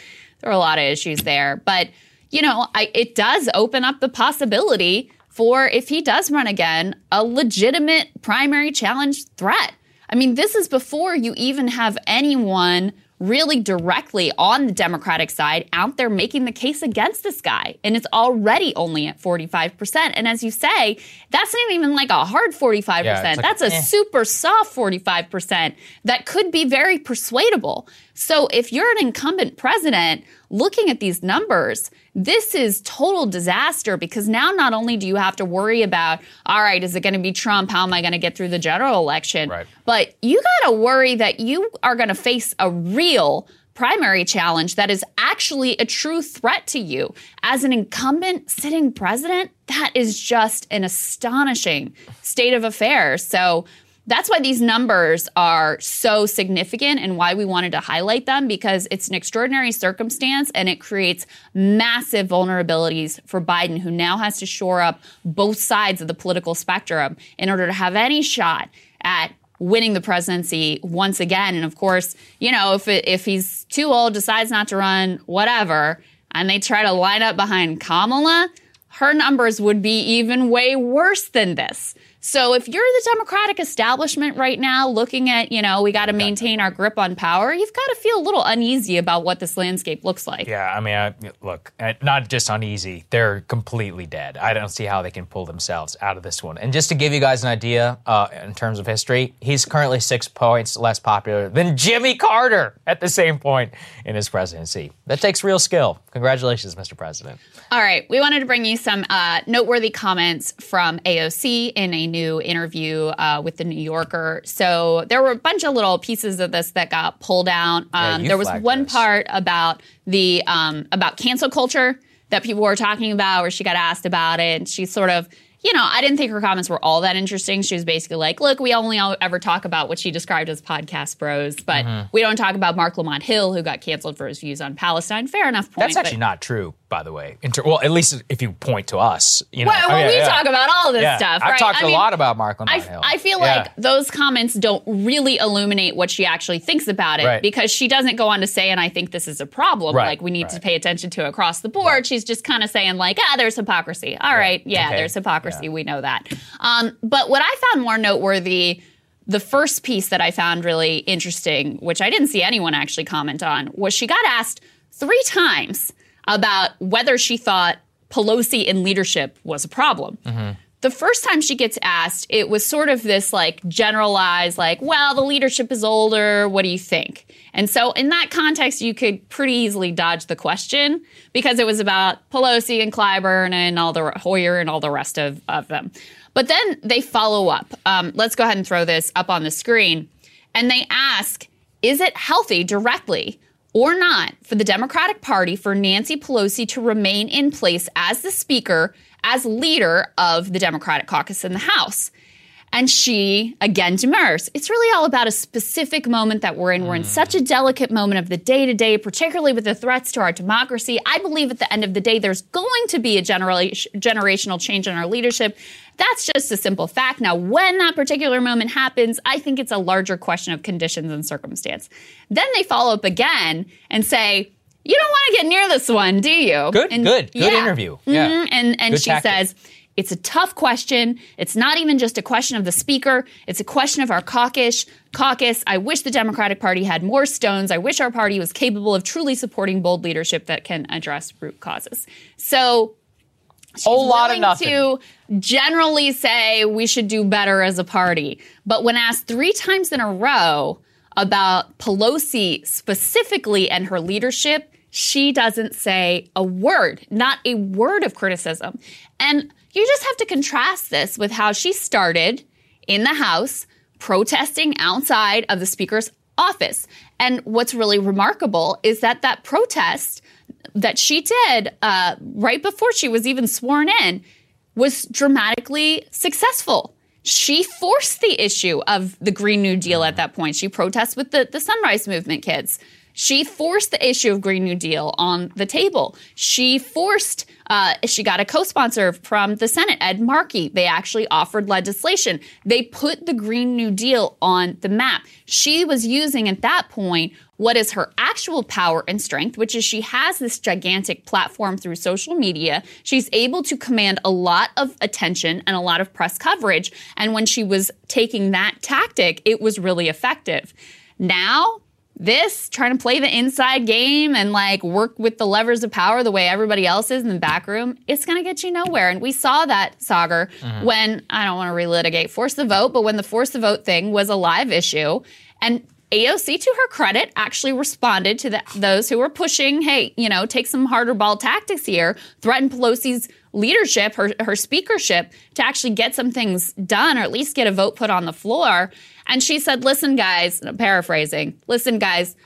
There are a lot of issues there, but you know, I, it does open up the possibility for if he does run again, a legitimate primary challenge threat. I mean, this is before you even have anyone really directly on the Democratic side out there making the case against this guy. And it's already only at 45%. And as you say, that's not even like a hard 45%. Yeah, like, that's a eh. super soft 45% that could be very persuadable. So if you're an incumbent president looking at these numbers, this is total disaster because now not only do you have to worry about, all right, is it going to be Trump? How am I going to get through the general election? But you got to worry that you are going to face a real primary challenge that is actually a true threat to you. As an incumbent sitting president, that is just an astonishing state of affairs. So that's why these numbers are so significant and why we wanted to highlight them because it's an extraordinary circumstance and it creates massive vulnerabilities for Biden, who now has to shore up both sides of the political spectrum in order to have any shot at winning the presidency once again. And of course, you know, if it, if he's too old, decides not to run, whatever, and they try to line up behind Kamala, her numbers would be even way worse than this. So if you're the Democratic establishment right now looking at, you know, we got to maintain our grip on power, you've got to feel a little uneasy about what this landscape looks like. Yeah, I mean, I, look, uh, not just uneasy, they're completely dead. I don't see how they can pull themselves out of this one. And just to give you guys an idea uh, in terms of history, he's currently six points less popular than Jimmy Carter at the same point in his presidency. That takes real skill. Congratulations, Mr. President. All right, we wanted to bring you some uh, noteworthy comments from AOC in a new interview uh, with the New Yorker. So there were a bunch of little pieces of this that got pulled out. Um, you there was one this. part about the um, about cancel culture that people were talking about, where she got asked about it, and she sort of. You know, I didn't think her comments were all that interesting. She was basically like, look, we only ever talk about what she described as podcast bros, but Mhm. we don't talk about Marc Lamont Hill, who got canceled for his views on Palestine. Fair enough point. That's but- actually not true, by the way. Ter- well, at least if you point to us. You know, Well, we yeah. talk about all this Yeah. stuff. I've talked I a mean, lot about Marc Lamont I, Hill. I feel Yeah. like those comments don't really illuminate what she actually thinks about it Right. because she doesn't go on to say, and I think this is a problem. Right, Like we need to pay attention to across the board. She's just kind of saying, like, ah, there's hypocrisy. All right, yeah, Okay. there's hypocrisy. We know that. Um, but what I found more noteworthy. The first piece that I found really interesting, which I didn't see anyone actually comment on, was she got asked three times about whether she thought Pelosi in leadership was a problem. The first time she gets asked, it was sort of this like generalized, like, well, the leadership is older. What do you think? And so, in that context, you could pretty easily dodge the question because it was about Pelosi and Clyburn and all the Hoyer and all the rest of, of them. But then they follow up. Um, let's go ahead and throw this up on the screen. And they ask, is it healthy directly or not for the Democratic Party for Nancy Pelosi to remain in place as the Speaker, as leader of the Democratic caucus in the House? And she again demurs. It's really all about a specific moment that we're in. We're in such a delicate moment of the day to day, particularly with the threats to our democracy. I believe at the end of the day, there's going to be a genera- generational change in our leadership. That's just a simple fact. Now, when that particular moment happens, I think it's a larger question of conditions and circumstance. Then they follow up again and say, You don't want to get near this one, do you? Good, And- good, good interview. Yeah. Mhm. And and Good she tactic. says it's a tough question. It's not even just a question of the speaker. It's a question of our caucus. Caucus. I wish the Democratic Party had more stones. I wish our party was capable of truly supporting bold leadership that can address root causes. So Whole lot of willing nothing. to generally say we should do better as a party. But when asked three times in a row about Pelosi specifically and her leadership, she doesn't say a word, not a word of criticism. And you just have to contrast this with how she started in the House protesting outside of the Speaker's office. And what's really remarkable is that that protest that she did uh, right before she was even sworn in was dramatically successful. She forced the issue of the Green New Deal at that point. She protests with the, the Sunrise Movement kids. She forced the issue of Green New Deal on the table. She forced, uh, she got a co sponsor from the Senate, Ed Markey. They actually offered legislation. They put the Green New Deal on the map. She was using at that point what is her actual power and strength, which is she has this gigantic platform through social media. She's able to command a lot of attention and a lot of press coverage. And when she was taking that tactic, it was really effective. Now, this trying to play the inside game and like work with the levers of power the way everybody else is in the back room, it's going to get you nowhere. And we saw that, Saagar, Mm-hmm. when I don't want to relitigate force the vote, but when the force the vote thing was a live issue and AOC, to her credit, actually responded to the, those who were pushing, hey, you know, take some harder ball tactics here, threaten Pelosi's leadership, her, her speakership, to actually get some things done or at least get a vote put on the floor. And she said, listen, guys, I'm paraphrasing, listen, guys,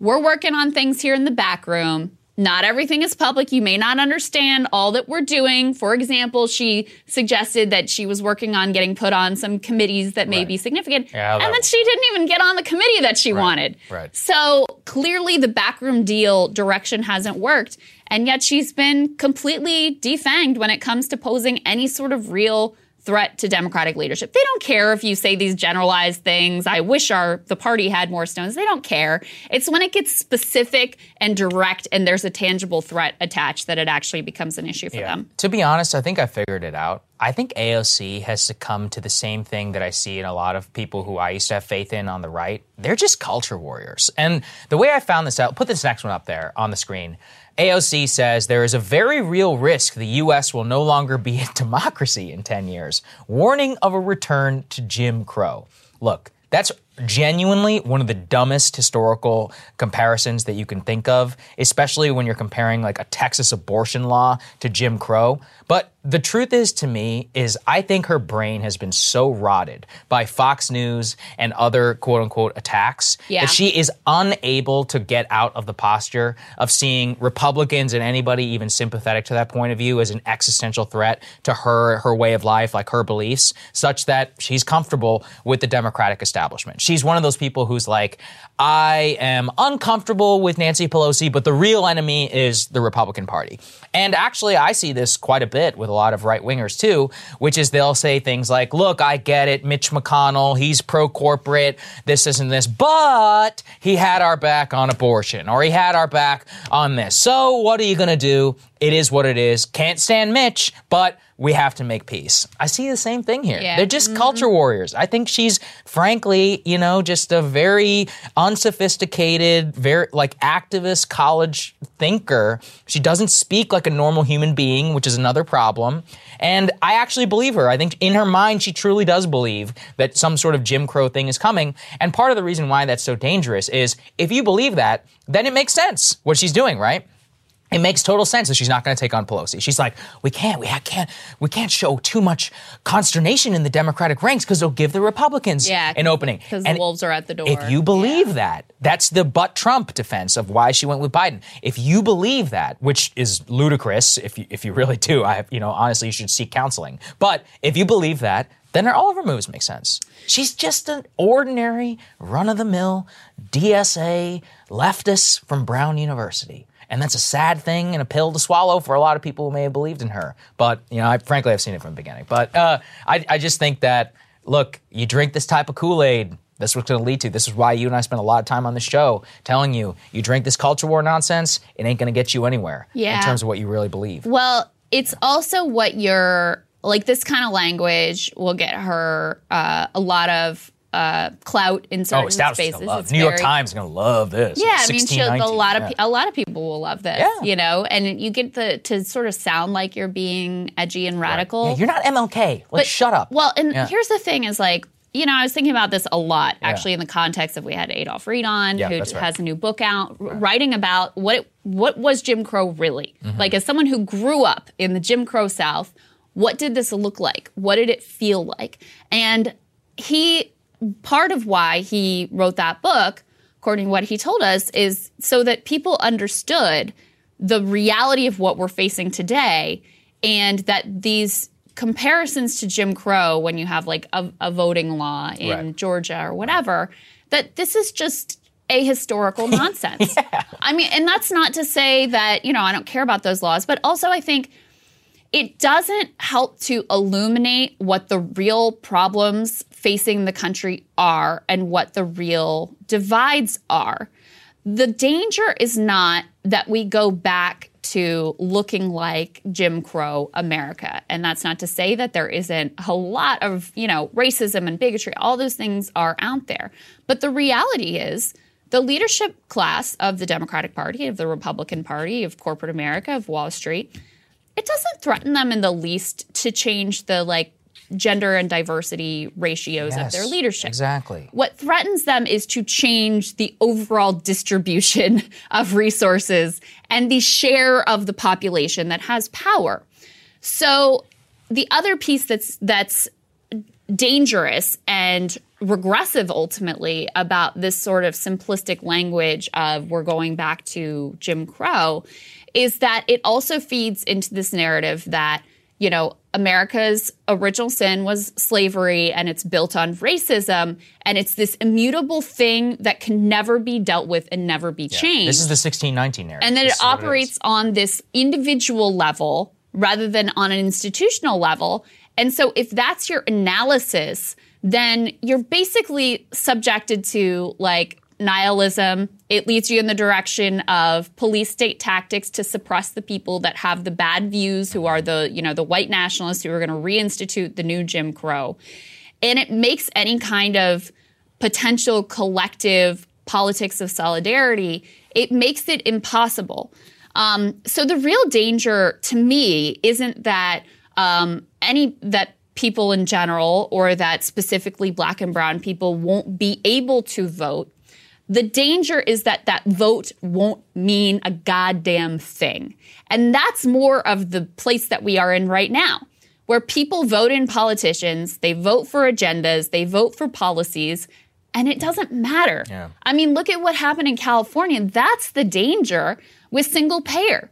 we're working on things here in the back room. Not everything is public. You may not understand all that we're doing. For example, she suggested that she was working on getting put on some committees that may be significant. Yeah, that and then she didn't even get on the committee that she wanted. Right. So clearly the backroom deal direction hasn't worked. And yet she's been completely defanged when it comes to posing any sort of real threat to Democratic leadership. They don't care if you say these generalized things. I wish our the party had more stones. They don't care. It's when it gets specific and direct and there's a tangible threat attached that it actually becomes an issue for them. To be honest, I think I figured it out. I think AOC has succumbed to the same thing that I see in a lot of people who I used to have faith in on the right. They're just culture warriors. And the way I found this out, put this next one up there on the screen. AOC says there is a very real risk the U.S. will no longer be (laughs) a democracy in 10 years. Warning of a return to Jim Crow. Look, that's genuinely one of the dumbest historical comparisons that you can think of, especially when you're comparing like a Texas abortion law to Jim Crow. But the truth is to me is I think her brain has been so rotted by Fox News and other quote unquote attacks Yeah. that she is unable to get out of the posture of seeing Republicans and anybody even sympathetic to that point of view as an existential threat to her her way of life, like her beliefs, such that she's comfortable with the Democratic establishment. She's one of those people who's like, I am uncomfortable with Nancy Pelosi, but the real enemy is the Republican Party. And actually, I see this quite a bit with a lot of right wingers too, which is they'll say things like, look, I get it, Mitch McConnell, he's pro corporate, this, isn't this, but he had our back on abortion or he had our back on this. So what are you going to do? It is what it is. Can't stand Mitch, but we have to make peace. I see the same thing here. Yeah. They're just mm-hmm. culture warriors. I think she's frankly, you know, just a very unsophisticated, very like activist college thinker. She doesn't speak like a normal human being, which is another problem. And I actually believe her. I think in her mind, she truly does believe that some sort of Jim Crow thing is coming. And part of the reason why that's so dangerous is if you believe that, then it makes sense what she's doing, right? It makes total sense that she's not going to take on Pelosi. She's like, we can't, we can't, we can't show too much consternation in the Democratic ranks because it'll give the Republicans Yeah, an opening. Because the wolves are at the door. if you believe that, that's the but Trump defense of why she went with Biden. If you believe that, which is ludicrous, if you if you really do, I you know honestly you should seek counseling. But if you believe that, then all of her moves make sense. She's just an ordinary, run of the mill DSA leftist from Brown University. And that's a sad thing and a pill to swallow for a lot of people who may have believed in her. But, you know, I, frankly, I've seen it from the beginning. But uh, I, I just think that, look, you drink this type of Kool Aid, this is what's going to lead to. This is why you and I spend a lot of time on the show telling you, you drink this culture war nonsense, it ain't going to get you anywhere Yeah. in terms of what you really believe. Well, it's also what you're like. This kind of language will get her uh, a lot of uh, clout in certain oh, spaces. going to love. It's New York Times is going to love this. Yeah, I mean, 16, she'll, a 19, lot of yeah. a lot of people will love this, Yeah. you know, and you get the to sort of sound like you're being edgy and radical. Yeah, you're not MLK. Like, shut up. Well, and Yeah. here's the thing: is like you know, I was thinking about this a lot actually in the context of we had Adolph Reed on, Yeah, who right. has a new book out, writing about what it, what was Jim Crow really Mm-hmm. like. As someone who grew up in the Jim Crow South, what did this look like? What did it feel like? And he part of why he wrote that book, according to what he told us, is so that people understood the reality of what we're facing today and that these comparisons to Jim Crow, when you have like a, a voting law in Right. Georgia or whatever, that this is just a historical (laughs) nonsense. I mean, and that's not to say that, you know, I don't care about those laws, but also I think it doesn't help to illuminate what the real problems facing the country are and what the real divides are. The danger is not that we go back to looking like Jim Crow America. And that's not to say that there isn't a lot of, you know, racism and bigotry. All those things are out there. But the reality is the leadership class of the Democratic Party, of the Republican Party, of corporate America, of Wall Street, it doesn't threaten them in the least to change the like gender and diversity ratios of their leadership. Exactly. What threatens them is to change the overall distribution (laughs) of resources and the share of the population that has power. So the other piece that's that's dangerous and regressive ultimately about this sort of simplistic language of we're going back to Jim Crow is that it also feeds into this narrative that you know America's original sin was slavery and it's built on racism and it's this immutable thing that can never be dealt with and never be changed This is the 1619 narrative. and then it This is what is. operates on this individual level rather than on an institutional level. And so, if that's your analysis, then you're basically subjected to like nihilism. It leads you in the direction of police state tactics to suppress the people that have the bad views, who are the, you know, the white nationalists who are going to reinstitute the new Jim Crow. And it makes any kind of potential collective politics of solidarity, it makes it impossible. Um, so the real danger to me isn't that um, any that people in general or that specifically black and brown people won't be able to vote. The danger is that that vote won't mean a goddamn thing. And that's more of the place that we are in right now, where people vote in politicians, they vote for agendas, they vote for policies, and it doesn't matter. Yeah. I mean, look at what happened in California. That's the danger with single payer.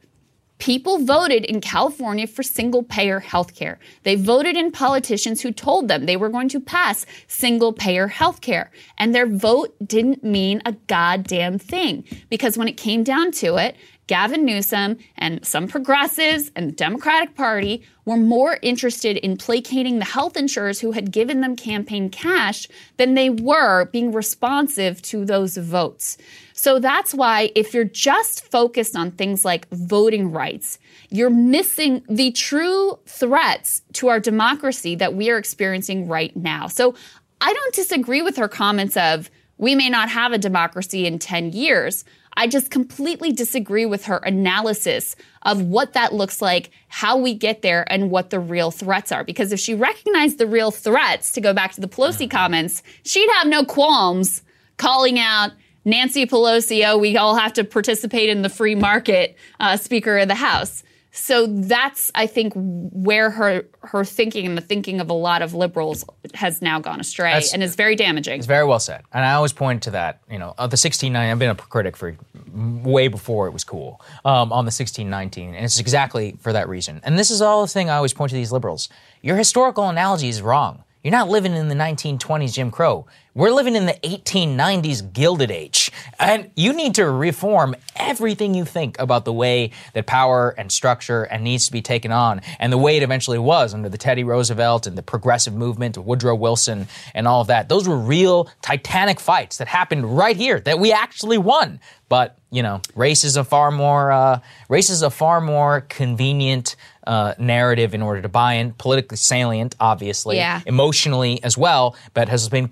People voted in California for single payer health care. They voted in politicians who told them they were going to pass single payer health care. And their vote didn't mean a goddamn thing. Because when it came down to it, Gavin Newsom and some progressives and the Democratic Party were more interested in placating the health insurers who had given them campaign cash than they were being responsive to those votes. So that's why if you're just focused on things like voting rights, you're missing the true threats to our democracy that we are experiencing right now. So I don't disagree with her comments of we may not have a democracy in 10 years. I just completely disagree with her analysis of what that looks like, how we get there, and what the real threats are. Because if she recognized the real threats, to go back to the Pelosi comments, she'd have no qualms calling out Nancy Pelosi, oh, we all have to participate in the free market, uh, Speaker of the House. So that's, I think, where her her thinking and the thinking of a lot of liberals has now gone astray That's- and is very damaging. It's very well said. And I always point to that, you know, of the 1619, I've been a critic for way before it was cool um, on the 1619. And it's exactly for that reason. And this is all the thing I always point to these liberals. Your historical analogy is wrong. You're not living in the 1920s Jim Crow. We're living in the 1890s Gilded Age. And you need to reform everything you think about the way that power and structure and needs to be taken on and the way it eventually was under the Teddy Roosevelt and the progressive movement, Woodrow Wilson and all of that. Those were real titanic fights that happened right here that we actually won. But, you know, race is a far more uh, race is a far more convenient uh, narrative in order to buy in, politically salient, obviously, Yeah. emotionally as well, but has been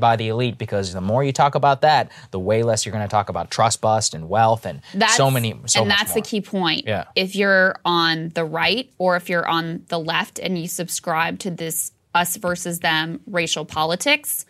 by the elite because the more you talk about that, the way less you're going to talk about trust bust and wealth and so many, so and that's more. the key point. Yeah. If you're on the right or if you're on the left and you subscribe to this us versus them racial politics,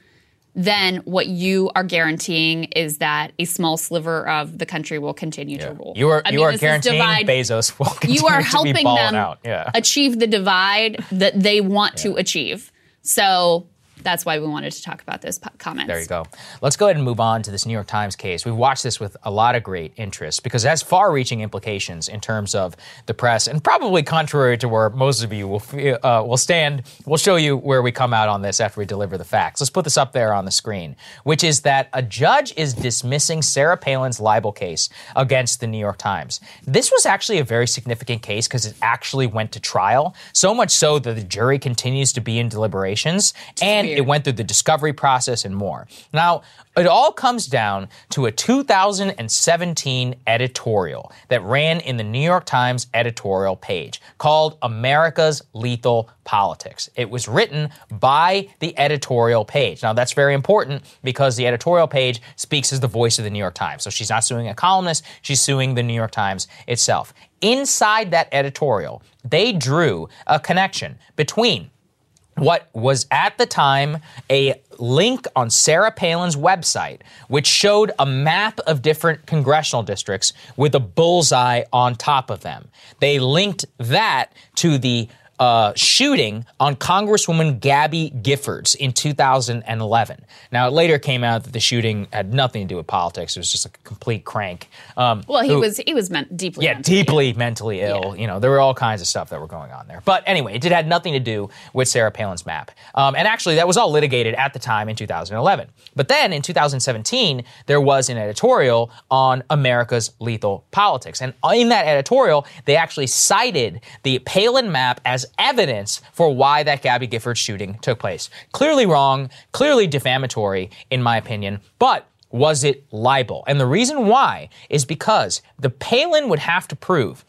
then what you are guaranteeing is that a small sliver of the country will continue to rule. You are I you mean, are guaranteeing divide- Bezos will continue you are helping them out. Yeah. achieve the divide that they want to achieve. So that's why we wanted to talk about those po- comments. There you go. Let's go ahead and move on to this New York Times case. We've watched this with a lot of great interest because it has far reaching implications in terms of the press, and probably contrary to where most of you will, uh, will stand, we'll show you where we come out on this after we deliver the facts. Let's put this up there on the screen, which is that a judge is dismissing Sarah Palin's libel case against the New York Times. This was actually a very significant case because it actually went to trial, so much so that the jury continues to be in deliberations, and it went through the discovery process and more. Now, it all comes down to a 2017 editorial that ran in the New York Times editorial page called America's Lethal Politics. It was written by the editorial page. Now, that's very important because the editorial page speaks as the voice of the New York Times. So she's not suing a columnist, she's suing the New York Times itself. Inside that editorial, they drew a connection between what was at the time a link on Sarah Palin's website, which showed a map of different congressional districts with a bullseye on top of them. They linked that to the uh, shooting on Congresswoman Gabby Giffords in 2011. Now, it later came out that the shooting had nothing to do with politics. It was just a complete crank. Um, Well, he who- was he was meant deeply. yeah, mentally deeply mentally ill. You know, there were all kinds of stuff that were going on there. But anyway, it did had nothing to do with Sarah Palin's map. Um, and actually, that was all litigated at the time in 2011. But then in 2017, there was an editorial on America's lethal politics. And in that editorial, they actually cited the Palin map as evidence for why that Gabby Gifford shooting took place. Clearly wrong, clearly defamatory, in my opinion. But was it libel? And the reason why is because the Palin would have to prove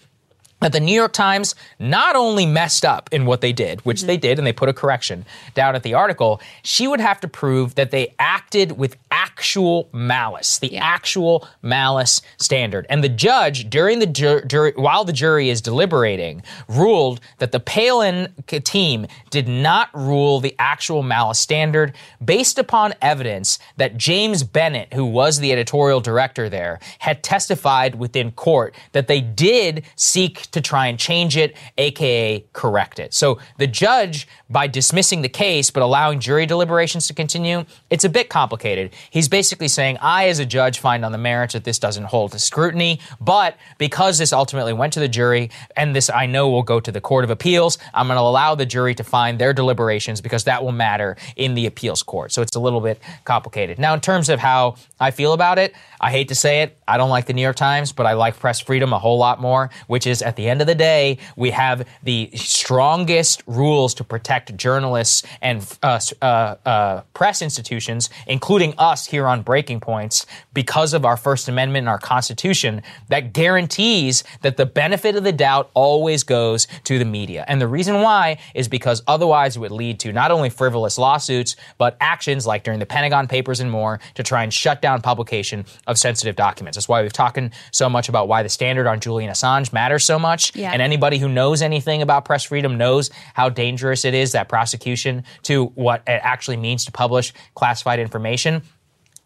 that the New York Times not only messed up in what they did, which they mm-hmm. did, and they put a correction down at the article, she would have to prove that they acted with actual malice, the actual malice standard. And the judge, during the jury, while the jury is deliberating, ruled that the Palin team did not rule the actual malice standard based upon evidence that James Bennet, who was the editorial director there, had testified within court that they did seek to try and change it, aka correct it. So the judge, by dismissing the case but allowing jury deliberations to continue, it's a bit complicated. He's basically saying, I, as a judge, find on the merits that this doesn't hold to scrutiny, but because this ultimately went to the jury, and this I know will go to the Court of Appeals, I'm going to allow the jury to find their deliberations because that will matter in the appeals court. So it's a little bit complicated. Now, in terms of how I feel about it, I hate to say it, I don't like the New York Times, but I like press freedom a whole lot more, which is at the end of the day, we have the strongest rules to protect journalists and uh, uh, uh, press institutions, including us here on Breaking Points, because of our First Amendment and our Constitution that guarantees that the benefit of the doubt always goes to the media. And the reason why is because otherwise it would lead to not only frivolous lawsuits, but actions like during the Pentagon Papers and more to try and shut down publication of sensitive documents. That's why we've talking so much about why the standard on Julian Assange matters so much. Yeah. And anybody who knows anything about press freedom knows how dangerous it is, that prosecution, to what it actually means to publish classified information.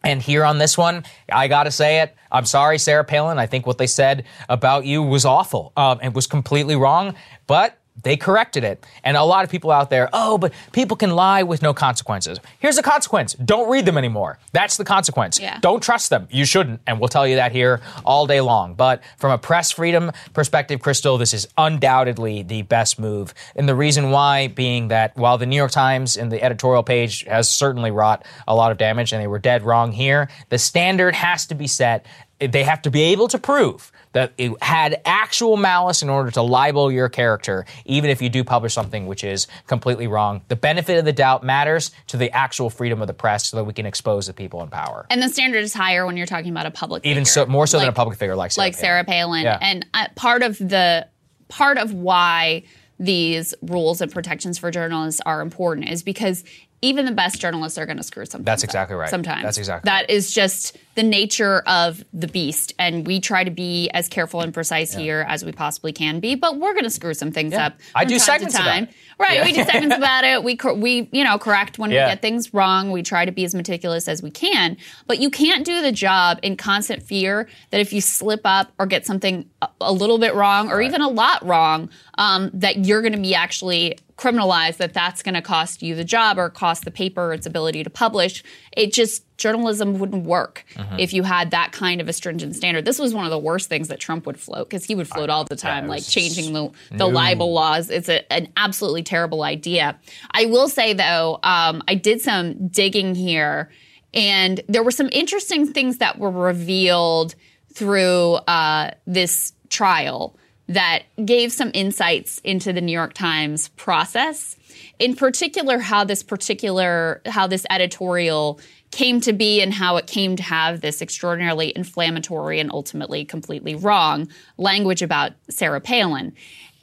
And here on this one, I got to say it. I'm sorry, Sarah Palin. I think what they said about you was awful. Um, it was completely wrong, but they corrected it. And a lot of people out there, oh, but people can lie with no consequences. Here's the consequence don't read them anymore. That's the consequence. Yeah. Don't trust them. You shouldn't. And we'll tell you that here all day long. But from a press freedom perspective, Krystal, this is undoubtedly the best move. And the reason why being that while the New York Times and the editorial page has certainly wrought a lot of damage and they were dead wrong here, the standard has to be set. They have to be able to prove that it had actual malice in order to libel your character, even if you do publish something which is completely wrong. The benefit of the doubt matters to the actual freedom of the press so that we can expose the people in power. And the standard is higher when you're talking about a public Even figure. so, more so than a public figure like Sarah like Palin. Sarah Palin. Yeah. And uh, part of the part of why these rules and protections for journalists are important is because even the best journalists are going to screw something. That's exactly right. Sometimes. That's exactly That is just the nature of the beast. And we try to be as careful and precise here as we possibly can be, but we're going to screw some things up. I do time segments to about it. Right. Yeah. We do segments (laughs) about it. We, cor- we, you know, correct when Yeah. we get things wrong. We try to be as meticulous as we can, but you can't do the job in constant fear that if you slip up or get something a, a little bit wrong or even a lot wrong, um, that you're going to be actually criminalized, that that's going to cost you the job or cost the paper its ability to publish. It just, journalism wouldn't work Mhm. if you had that kind of a stringent standard. This was one of the worst things that Trump would float because he would float all the time, like changing the, the libel laws. It's a, an absolutely terrible idea. I will say though, um, I did some digging here, and there were some interesting things that were revealed through uh, this trial that gave some insights into the New York Times process. In particular, how this particular how this editorial came to be and how it came to have this extraordinarily inflammatory and ultimately completely wrong language about Sarah Palin.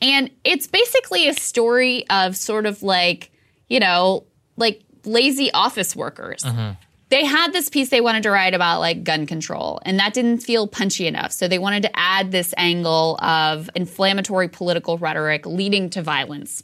And it's basically a story of sort of like, you know, like lazy office workers. Mm-hmm. They had this piece they wanted to write about like gun control, and that didn't feel punchy enough. So they wanted to add this angle of inflammatory political rhetoric leading to violence.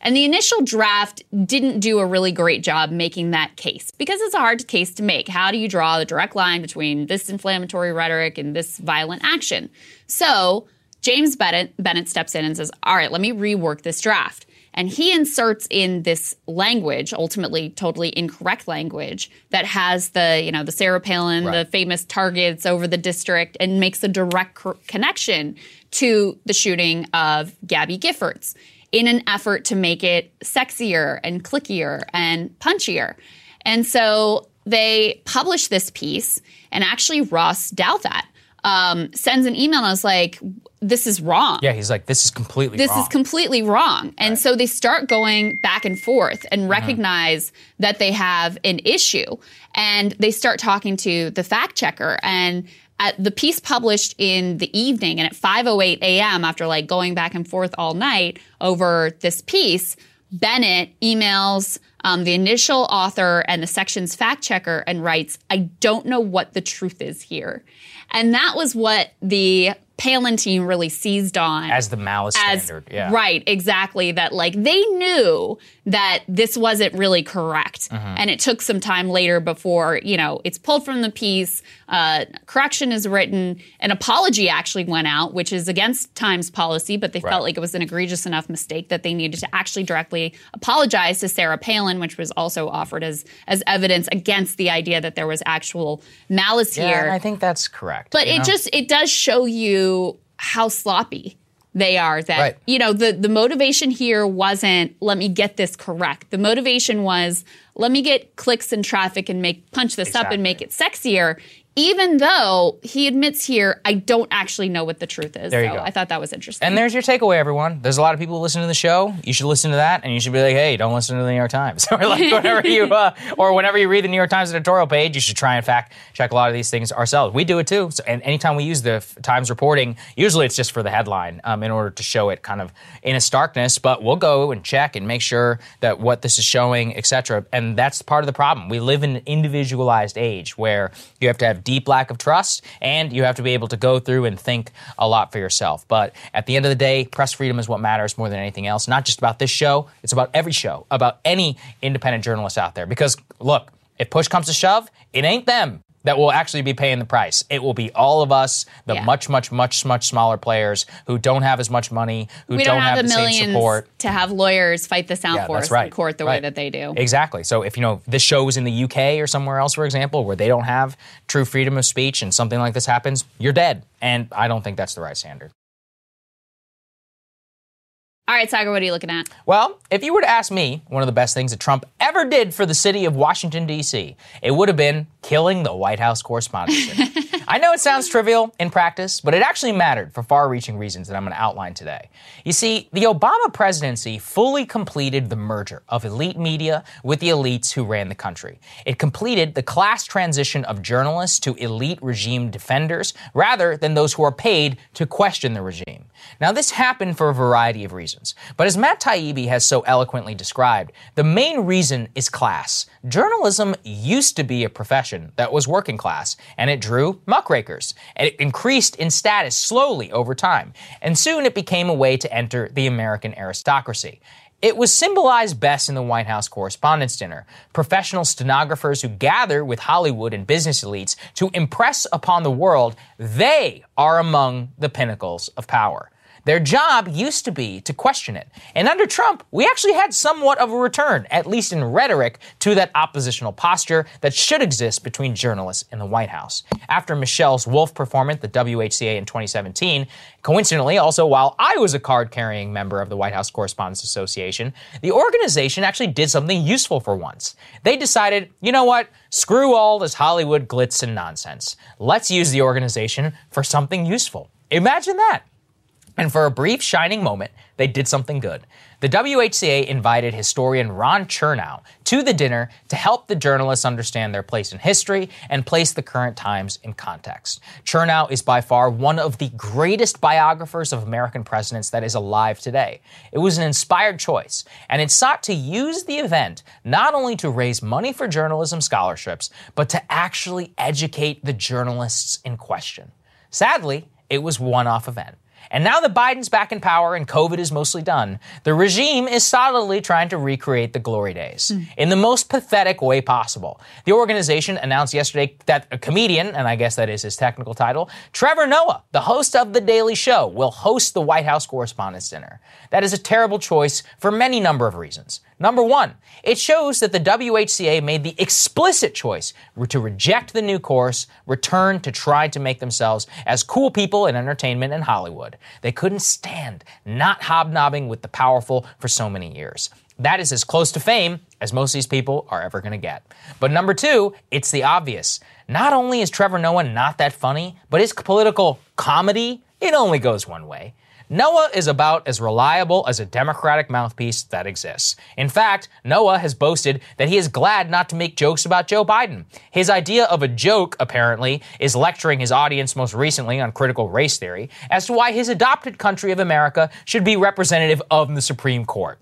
And the initial draft didn't do a really great job making that case because it's a hard case to make. How do you draw the direct line between this inflammatory rhetoric and this violent action? So James Bennet, Bennet steps in and says, All right, let me rework this draft. And he inserts in this language, ultimately totally incorrect language, that has the, you know, the Sarah Palin, the famous targets over the district, and makes a direct co- connection to the shooting of Gabby Giffords in an effort to make it sexier and clickier and punchier. And so they published this piece, and actually Ross Douthat um, sends an email and I was like, this is wrong. Yeah, he's like, this is completely This wrong. is completely wrong. And so they start going back and forth Mm-hmm. and recognize that they have an issue. And they start talking to the fact checker. And at the piece published in the evening and at 5:08 a.m. after like going back and forth all night over this piece, Bennet emails um, the initial author and the section's fact checker and writes, "I don't know what the truth is here," and that was what the Palin team really seized on as the malice as- standard. Yeah. Right, exactly. That like they knew that this wasn't really correct. Mhm. And it took some time later before, you know, it's pulled from the piece, uh, correction is written, an apology actually went out, which is against Times policy, but they Right. felt like it was an egregious enough mistake that they needed to actually directly apologize to Sarah Palin, which was also offered as as evidence against the idea that there was actual malice Yeah, here. I think that's correct. But it know? just it does show you how sloppy they are that Right. you know the the motivation here wasn't let me get this correct. The motivation was let me get clicks and traffic and make punch this up and make it sexier. Even though he admits here, I don't actually know what the truth is. There you so go. I thought that was interesting. And there's your takeaway, everyone. There's a lot of people listening to the show. You should listen to that, and you should be like, "Hey, don't listen to the New York Times." (laughs) or like whenever you, (laughs) uh, or whenever you read the New York Times editorial page, you should try and fact check a lot of these things ourselves. We do it too. So, and anytime we use the F- Times reporting, usually it's just for the headline, um, in order to show it kind of in a starkness. But we'll go and check and make sure that what this is showing, etc. And that's part of the problem. We live in an individualized age where you have to have deep lack of trust, and you have to be able to go through and think a lot for yourself. But at the end of the day, press freedom is what matters more than anything else. Not just about this show, it's about every show, about any independent journalist out there. Because look, if push comes to shove, it ain't them that will actually be paying the price. It will be all of us, the Yeah. much, much, much, much smaller players who don't have as much money, who we don't, have, have the the same support. to have lawyers fight this out Yeah, for us right. in court the way that they do. Exactly. So if you know this show is in the UK or somewhere else, for example, where they don't have true freedom of speech and something like this happens, you're dead. And I don't think that's the right standard. All right, Saagar, what are you looking at? Well, if you were to ask me, one of the best things that Trump ever did for the city of Washington, D.C., it would have been killing the White House correspondence. (laughs) I know it sounds trivial in practice, but it actually mattered for far reaching reasons that I'm going to outline today. You see, the Obama presidency fully completed the merger of elite media with the elites who ran the country. It completed the class transition of journalists to elite regime defenders rather than those who are paid to question the regime. Now, this happened for a variety of reasons, but as Matt Taibbi has so eloquently described, the main reason is class. Journalism used to be a profession that was working class, and it drew muckrakers. It increased in status slowly over time, and soon it became a way to enter the American aristocracy. It was symbolized best in the White House Correspondents' Dinner. Professional stenographers who gather with Hollywood and business elites to impress upon the world they are among the pinnacles of power. Their job used to be to question it. And under Trump, we actually had somewhat of a return, at least in rhetoric, to that oppositional posture that should exist between journalists in the White House. After Michelle's Wolf performance at the WHCA in 2017, coincidentally, also while I was a card carrying member of the White House Correspondents Association, the organization actually did something useful for once. They decided, you know what? Screw all this Hollywood glitz and nonsense. Let's use the organization for something useful. Imagine that. And for a brief shining moment, they did something good. The WHCA invited historian Ron Chernow to the dinner to help the journalists understand their place in history and place the current times in context. Chernow is by far one of the greatest biographers of American presidents that is alive today. It was an inspired choice, and it sought to use the event not only to raise money for journalism scholarships, but to actually educate the journalists in question. Sadly, it was one off event. And now that Biden's back in power and COVID is mostly done, the regime is solidly trying to recreate the glory days mm. in the most pathetic way possible. The organization announced yesterday that a comedian, and I guess that is his technical title, Trevor Noah, the host of The Daily Show, will host the White House Correspondents' Dinner. That is a terrible choice for many number of reasons. Number one, it shows that the WHCA made the explicit choice to reject the new course, return to try to make themselves as cool people in entertainment and Hollywood. They couldn't stand not hobnobbing with the powerful for so many years. That is as close to fame as most of these people are ever going to get. But number two, it's the obvious. Not only is Trevor Noah not that funny, but his political comedy, it only goes one way. Noah is about as reliable as a Democratic mouthpiece that exists. In fact, Noah has boasted that he is glad not to make jokes about Joe Biden. His idea of a joke, apparently, is lecturing his audience most recently on critical race theory as to why his adopted country of America should be representative of the Supreme Court.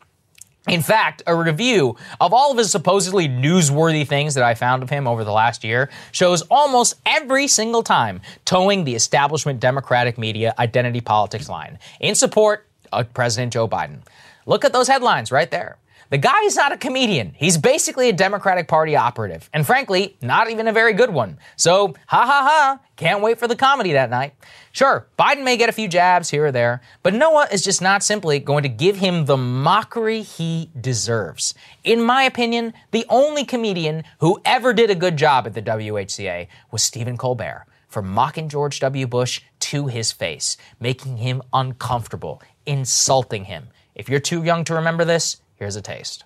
In fact, a review of all of his supposedly newsworthy things that I found of him over the last year shows almost every single time towing the establishment Democratic media identity politics line in support of President Joe Biden. Look at those headlines right there. The guy is not a comedian. He's basically a Democratic Party operative, and frankly, not even a very good one. So, ha ha ha, can't wait for the comedy that night. Sure, Biden may get a few jabs here or there, but Noah is just not simply going to give him the mockery he deserves. In my opinion, the only comedian who ever did a good job at the WHCA was Stephen Colbert for mocking George W. Bush to his face, making him uncomfortable, insulting him. If you're too young to remember this, Here's a taste.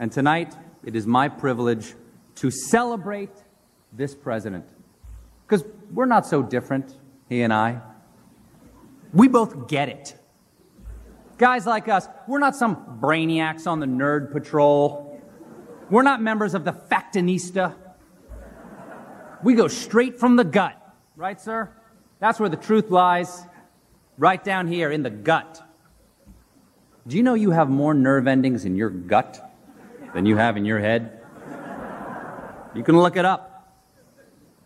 And tonight, it is my privilege to celebrate this president. Because we're not so different, he and I. We both get it. Guys like us, we're not some brainiacs on the nerd patrol. We're not members of the Factinista. We go straight from the gut. Right, sir? That's where the truth lies. Right down here in the gut. Do you know you have more nerve endings in your gut than you have in your head? You can look it up.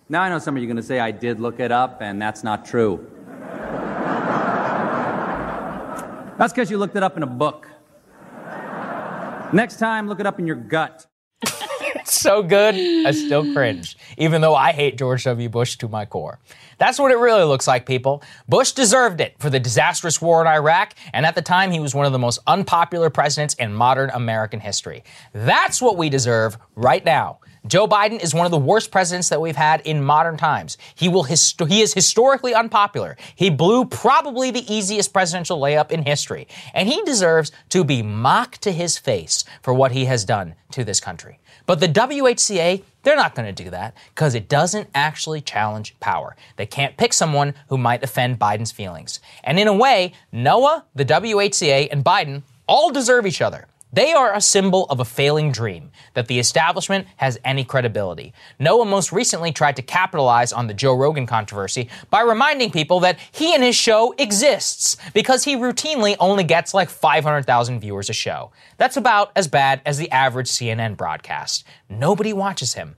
Now I know some of you are going to say, I did look it up, and that's not true. That's because you looked it up in a book. Next time, look it up in your gut. So good, I still cringe, even though I hate George W. Bush to my core. That's what it really looks like, people. Bush deserved it for the disastrous war in Iraq, and at the time, he was one of the most unpopular presidents in modern American history. That's what we deserve right now. Joe Biden is one of the worst presidents that we've had in modern times. He will hist- he is historically unpopular. He blew probably the easiest presidential layup in history, and he deserves to be mocked to his face for what he has done to this country. But the WHCA, they're not going to do that because it doesn't actually challenge power. They can't pick someone who might offend Biden's feelings. And in a way, Noah, the WHCA, and Biden all deserve each other. They are a symbol of a failing dream that the establishment has any credibility. Noah most recently tried to capitalize on the Joe Rogan controversy by reminding people that he and his show exists because he routinely only gets like 500,000 viewers a show. That's about as bad as the average CNN broadcast. Nobody watches him.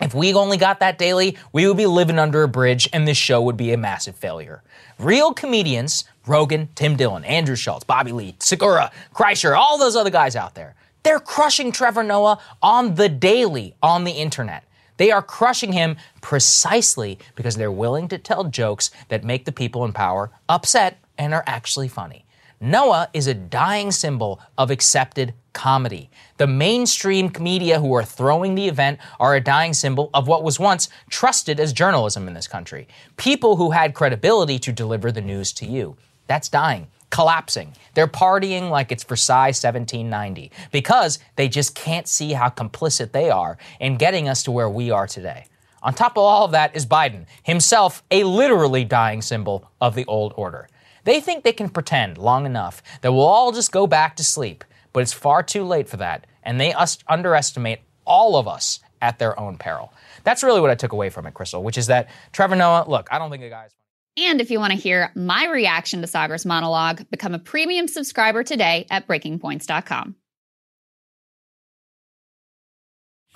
If we only got that daily, we would be living under a bridge and this show would be a massive failure. Real comedians, Rogan, Tim Dillon, Andrew Schulz, Bobby Lee, Segura, Kreischer, all those other guys out there, they're crushing Trevor Noah on the daily on the internet. They are crushing him precisely because they're willing to tell jokes that make the people in power upset and are actually funny. Noah is a dying symbol of accepted comedy. The mainstream media who are throwing the event are a dying symbol of what was once trusted as journalism in this country. People who had credibility to deliver the news to you. That's dying, collapsing. They're partying like it's Versailles 1790 because they just can't see how complicit they are in getting us to where we are today. On top of all of that is Biden, himself a literally dying symbol of the old order. They think they can pretend long enough that we'll all just go back to sleep, but it's far too late for that, and they us- underestimate all of us at their own peril. That's really what I took away from it, Krystal, which is that Trevor Noah, look, I don't think the guy's. And if you want to hear my reaction to Saagar's monologue, become a premium subscriber today at breakingpoints.com.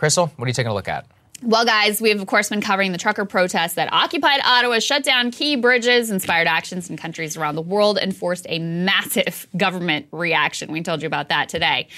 Krystal, what are you taking a look at? Well, guys, we have, of course, been covering the trucker protests that occupied Ottawa, shut down key bridges, inspired actions in countries around the world, and forced a massive (laughs) government reaction. We told you about that today.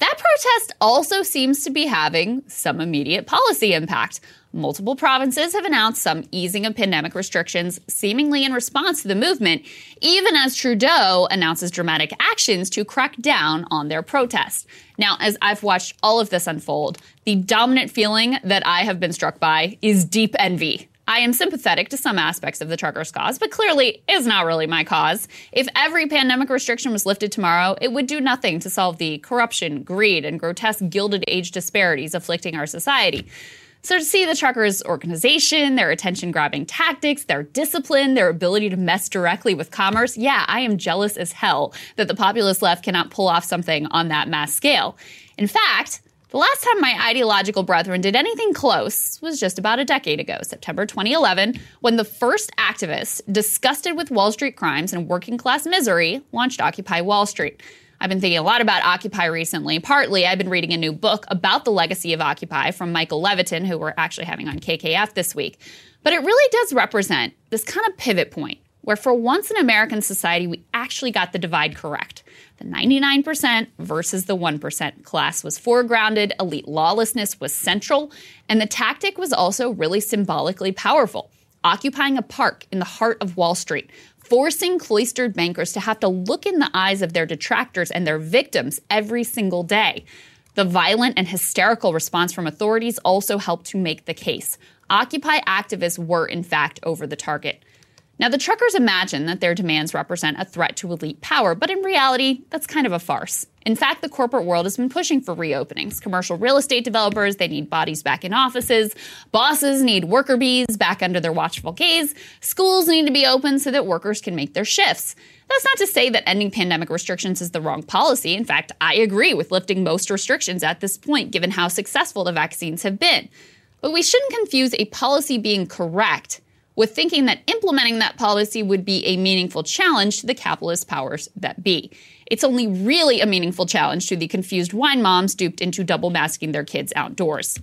That protest also seems to be having some immediate policy impact. Multiple provinces have announced some easing of pandemic restrictions, seemingly in response to the movement, even as Trudeau announces dramatic actions to crack down on their protest. Now, as I've watched all of this unfold, the dominant feeling that I have been struck by is deep envy. I am sympathetic to some aspects of the truckers' cause, but clearly is not really my cause. If every pandemic restriction was lifted tomorrow, it would do nothing to solve the corruption, greed, and grotesque gilded age disparities afflicting our society. So to see the truckers' organization, their attention grabbing tactics, their discipline, their ability to mess directly with commerce, yeah, I am jealous as hell that the populist left cannot pull off something on that mass scale. In fact, the last time my ideological brethren did anything close was just about a decade ago, September 2011, when the first activists, disgusted with Wall Street crimes and working class misery, launched Occupy Wall Street. I've been thinking a lot about Occupy recently. Partly, I've been reading a new book about the legacy of Occupy from Michael Levitin, who we're actually having on KKF this week. But it really does represent this kind of pivot point where, for once in American society, we actually got the divide correct. The 99% versus the 1% class was foregrounded, elite lawlessness was central, and the tactic was also really symbolically powerful. Occupying a park in the heart of Wall Street, forcing cloistered bankers to have to look in the eyes of their detractors and their victims every single day. The violent and hysterical response from authorities also helped to make the case. Occupy activists were, in fact, over the target. Now, the truckers imagine that their demands represent a threat to elite power, but in reality, that's kind of a farce. In fact, the corporate world has been pushing for reopenings. Commercial real estate developers, they need bodies back in offices. Bosses need worker bees back under their watchful gaze. Schools need to be open so that workers can make their shifts. That's not to say that ending pandemic restrictions is the wrong policy. In fact, I agree with lifting most restrictions at this point, given how successful the vaccines have been. But we shouldn't confuse a policy being correct with thinking that implementing that policy would be a meaningful challenge to the capitalist powers that be. It's only really a meaningful challenge to the confused wine moms duped into double masking their kids outdoors.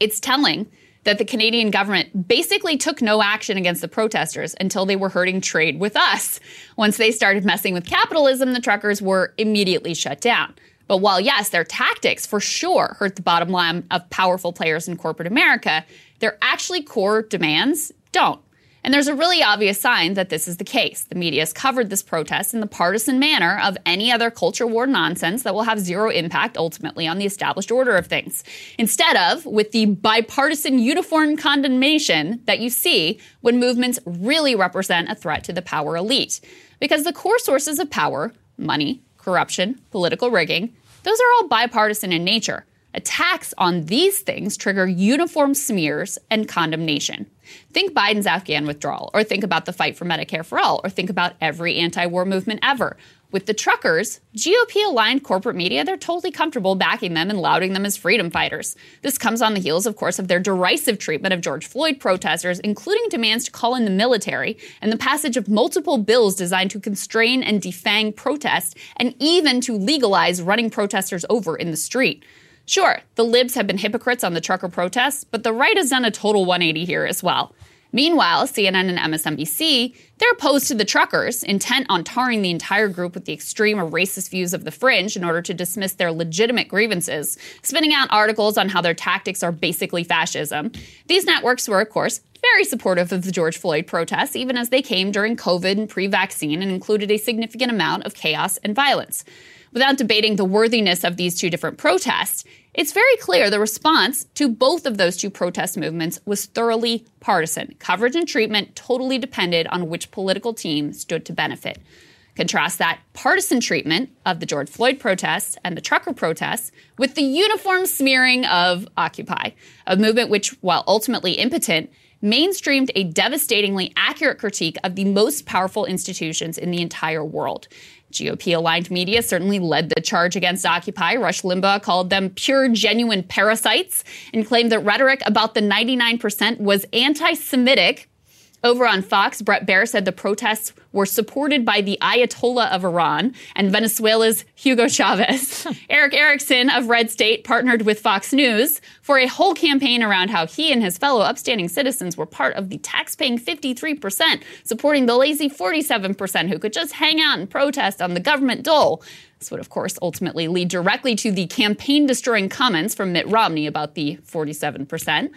It's telling that the Canadian government basically took no action against the protesters until they were hurting trade with us. Once they started messing with capitalism, the truckers were immediately shut down. But while, yes, their tactics for sure hurt the bottom line of powerful players in corporate America, their actually core demands don't. And there's a really obvious sign that this is the case. The media has covered this protest in the partisan manner of any other culture war nonsense that will have zero impact ultimately on the established order of things. Instead of with the bipartisan uniform condemnation that you see when movements really represent a threat to the power elite. Because the core sources of power, money, corruption, political rigging, those are all bipartisan in nature. Attacks on these things trigger uniform smears and condemnation. Think Biden's Afghan withdrawal, or think about the fight for Medicare for all, or think about every anti war movement ever. With the truckers, GOP aligned corporate media, they're totally comfortable backing them and lauding them as freedom fighters. This comes on the heels, of course, of their derisive treatment of George Floyd protesters, including demands to call in the military and the passage of multiple bills designed to constrain and defang protest and even to legalize running protesters over in the street. Sure, the libs have been hypocrites on the trucker protests, but the right has done a total 180 here as well. Meanwhile, CNN and MSNBC, they're opposed to the truckers, intent on tarring the entire group with the extreme or racist views of the fringe in order to dismiss their legitimate grievances, spinning out articles on how their tactics are basically fascism. These networks were, of course, very supportive of the George Floyd protests, even as they came during COVID and pre vaccine and included a significant amount of chaos and violence without debating the worthiness of these two different protests, it's very clear the response to both of those two protest movements was thoroughly partisan. Coverage and treatment totally depended on which political team stood to benefit. Contrast that partisan treatment of the George Floyd protests and the trucker protests with the uniform smearing of Occupy, a movement which, while ultimately impotent, mainstreamed a devastatingly accurate critique of the most powerful institutions in the entire world. GOP aligned media certainly led the charge against Occupy. Rush Limbaugh called them pure, genuine parasites and claimed that rhetoric about the 99% was anti Semitic over on Fox, Bret Baier said the protests were supported by the Ayatollah of Iran and Venezuela's Hugo Chavez. (laughs) Erick Erickson of Red State partnered with Fox News for a whole campaign around how he and his fellow upstanding citizens were part of the tax-paying 53%, supporting the lazy 47% who could just hang out and protest on the government dole. This would, of course, ultimately lead directly to the campaign destroying comments from Mitt Romney about the 47%.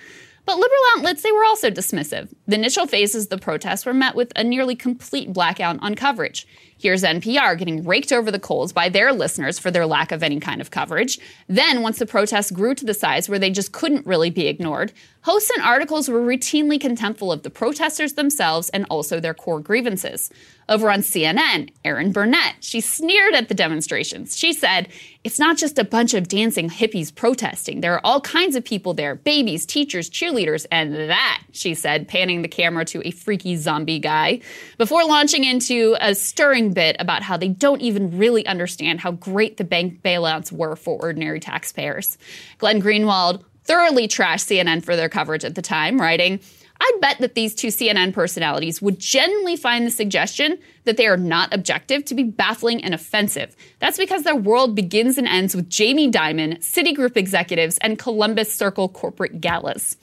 But liberal outlets, they were also dismissive. The initial phases of the protests were met with a nearly complete blackout on coverage. Here's NPR getting raked over the coals by their listeners for their lack of any kind of coverage. Then, once the protests grew to the size where they just couldn't really be ignored, hosts and articles were routinely contemptful of the protesters themselves and also their core grievances. Over on CNN, Erin Burnett, she sneered at the demonstrations. She said, It's not just a bunch of dancing hippies protesting. There are all kinds of people there babies, teachers, cheerleaders, and that, she said, panning the camera to a freaky zombie guy, before launching into a stirring bit about how they don't even really understand how great the bank bailouts were for ordinary taxpayers. Glenn Greenwald thoroughly trashed CNN for their coverage at the time, writing, I'd bet that these two CNN personalities would genuinely find the suggestion that they are not objective to be baffling and offensive. That's because their world begins and ends with Jamie Dimon, Citigroup executives, and Columbus Circle corporate galas.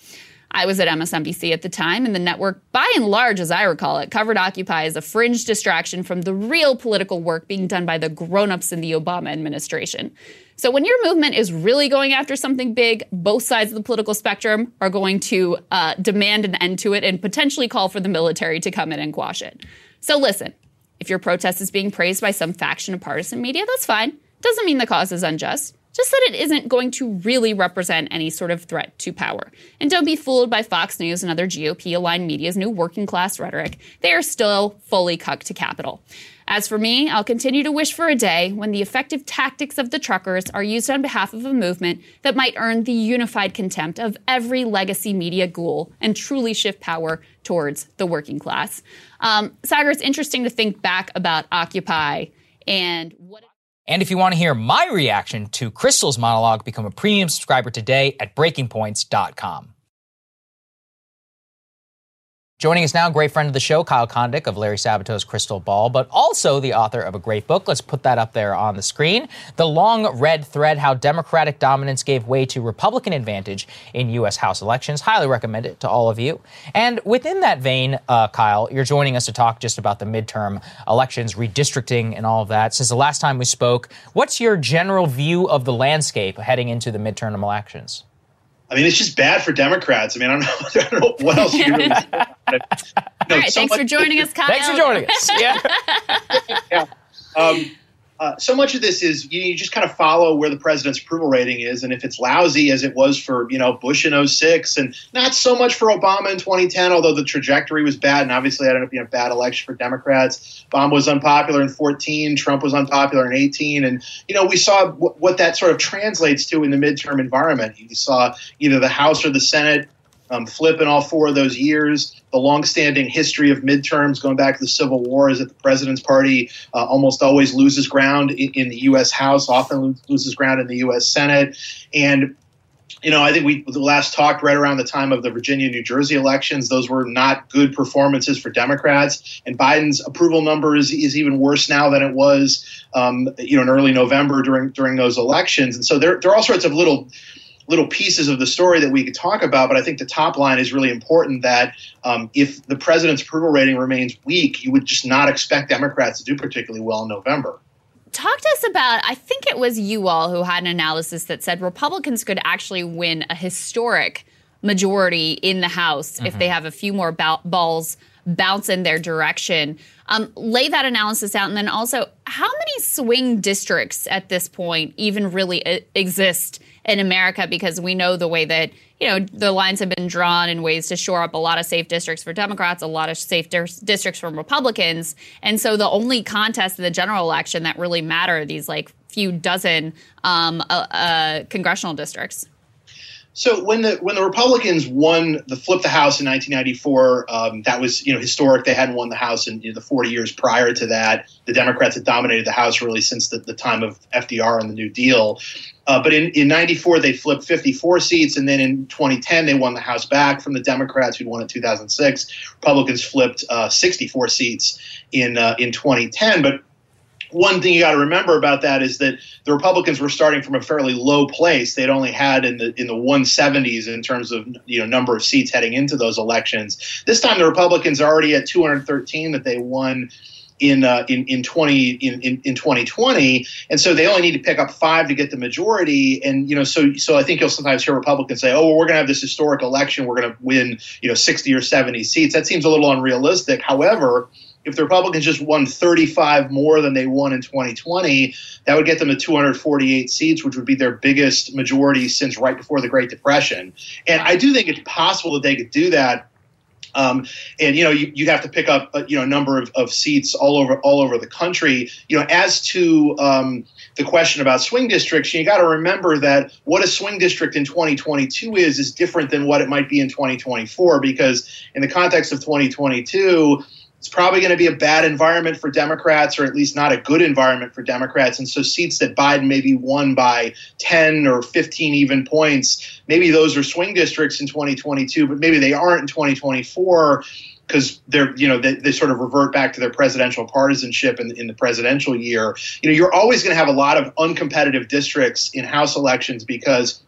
I was at MSNBC at the time, and the network, by and large, as I recall it, covered Occupy as a fringe distraction from the real political work being done by the grown ups in the Obama administration. So when your movement is really going after something big, both sides of the political spectrum are going to uh, demand an end to it and potentially call for the military to come in and quash it. So listen, if your protest is being praised by some faction of partisan media, that's fine. Doesn't mean the cause is unjust just that it isn't going to really represent any sort of threat to power. And don't be fooled by Fox News and other GOP aligned media's new working class rhetoric. They are still fully cucked to capital. As for me, I'll continue to wish for a day when the effective tactics of the truckers are used on behalf of a movement that might earn the unified contempt of every legacy media ghoul and truly shift power towards the working class. Um, Saagar, it's interesting to think back about Occupy and what. And if you want to hear my reaction to Krystal's monologue, become a premium subscriber today at breakingpoints.com. Joining us now, great friend of the show, Kyle Kondik of Larry Sabato's Crystal Ball, but also the author of a great book. Let's put that up there on the screen. The Long Red Thread How Democratic Dominance Gave Way to Republican Advantage in U.S. House Elections. Highly recommend it to all of you. And within that vein, uh, Kyle, you're joining us to talk just about the midterm elections, redistricting, and all of that. Since the last time we spoke, what's your general view of the landscape heading into the midterm elections? I mean, it's just bad for Democrats. I mean, I don't know, (laughs) I don't know what else (laughs) All right, thanks for joining us, Kyle. Thanks for joining us. Yeah. (laughs) yeah. Um, uh, so much of this is you, you, just kind of follow where the president's approval rating is, and if it's lousy as it was for you know Bush in 06 and not so much for Obama in 2010, although the trajectory was bad, and obviously that ended up being a bad election for Democrats. Obama was unpopular in 14, Trump was unpopular in 18, and you know we saw w- what that sort of translates to in the midterm environment. You saw either the House or the Senate um, flip in all four of those years. The longstanding history of midterms going back to the Civil War is that the president's party uh, almost always loses ground in, in, the U.S. House, often loses ground in the U.S. Senate. And you know, I think we last talked right around the time of the Virginia, New Jersey elections. Those were not good performances for Democrats, and Biden's approval number is, is even worse now than it was, um, you know, in early November during during those elections. And so there, there are all sorts of little little pieces of the story that we could talk about, but I think the top line is really important that um, if the president's approval rating remains weak, you would just not expect Democrats to do particularly well in November. Talk to us about, I think it was you all who had an analysis that said Republicans could actually win a historic majority in the House mm-hmm. if they have a few more ba- balls bounce in their direction. Um, lay that analysis out, and then also, how many swing districts at this point even really exist in America because we know the way that you know the lines have been drawn in ways to shore up a lot of safe districts for Democrats, a lot of safe di- districts for Republicans, and so the only contest in the general election that really matter these like few dozen um, uh, uh, congressional districts. So when the when the Republicans won the flip the House in 1994, um, that was you know historic. They hadn't won the House in you know, the 40 years prior to that. The Democrats had dominated the House really since the, the time of FDR and the New Deal. Uh, but in, in 94, they flipped 54 seats. And then in 2010, they won the House back from the Democrats who'd won in 2006. Republicans flipped uh, 64 seats in, uh, in 2010. But one thing you got to remember about that is that the Republicans were starting from a fairly low place. They'd only had in the in the 170s in terms of you know number of seats heading into those elections. This time, the Republicans are already at 213 that they won in uh, in in 20 in, in, in 2020 and so they only need to pick up five to get the majority. And you know so so I think you'll sometimes hear Republicans say oh well, we're going to have this historic election. We're going to win you know 60 or 70 seats. That seems a little unrealistic. However if the Republicans just won 35 more than they won in 2020, that would get them to 248 seats, which would be their biggest majority since right before the Great Depression. And I do think it's possible that they could do that um, and you know you, you have to pick up a, you know a number of, of seats all over all over the country. You know, as to um, the question about swing districts, you got to remember that what a swing district in 2022 is is different than what it might be in 2024 because in the context of 2022 it's probably going to be a bad environment for Democrats, or at least not a good environment for Democrats. And so, seats that Biden maybe won by 10 or 15 even points, maybe those are swing districts in 2022, but maybe they aren't in 2024 because they're you know they, they sort of revert back to their presidential partisanship in, in the presidential year. You know, you're always going to have a lot of uncompetitive districts in House elections because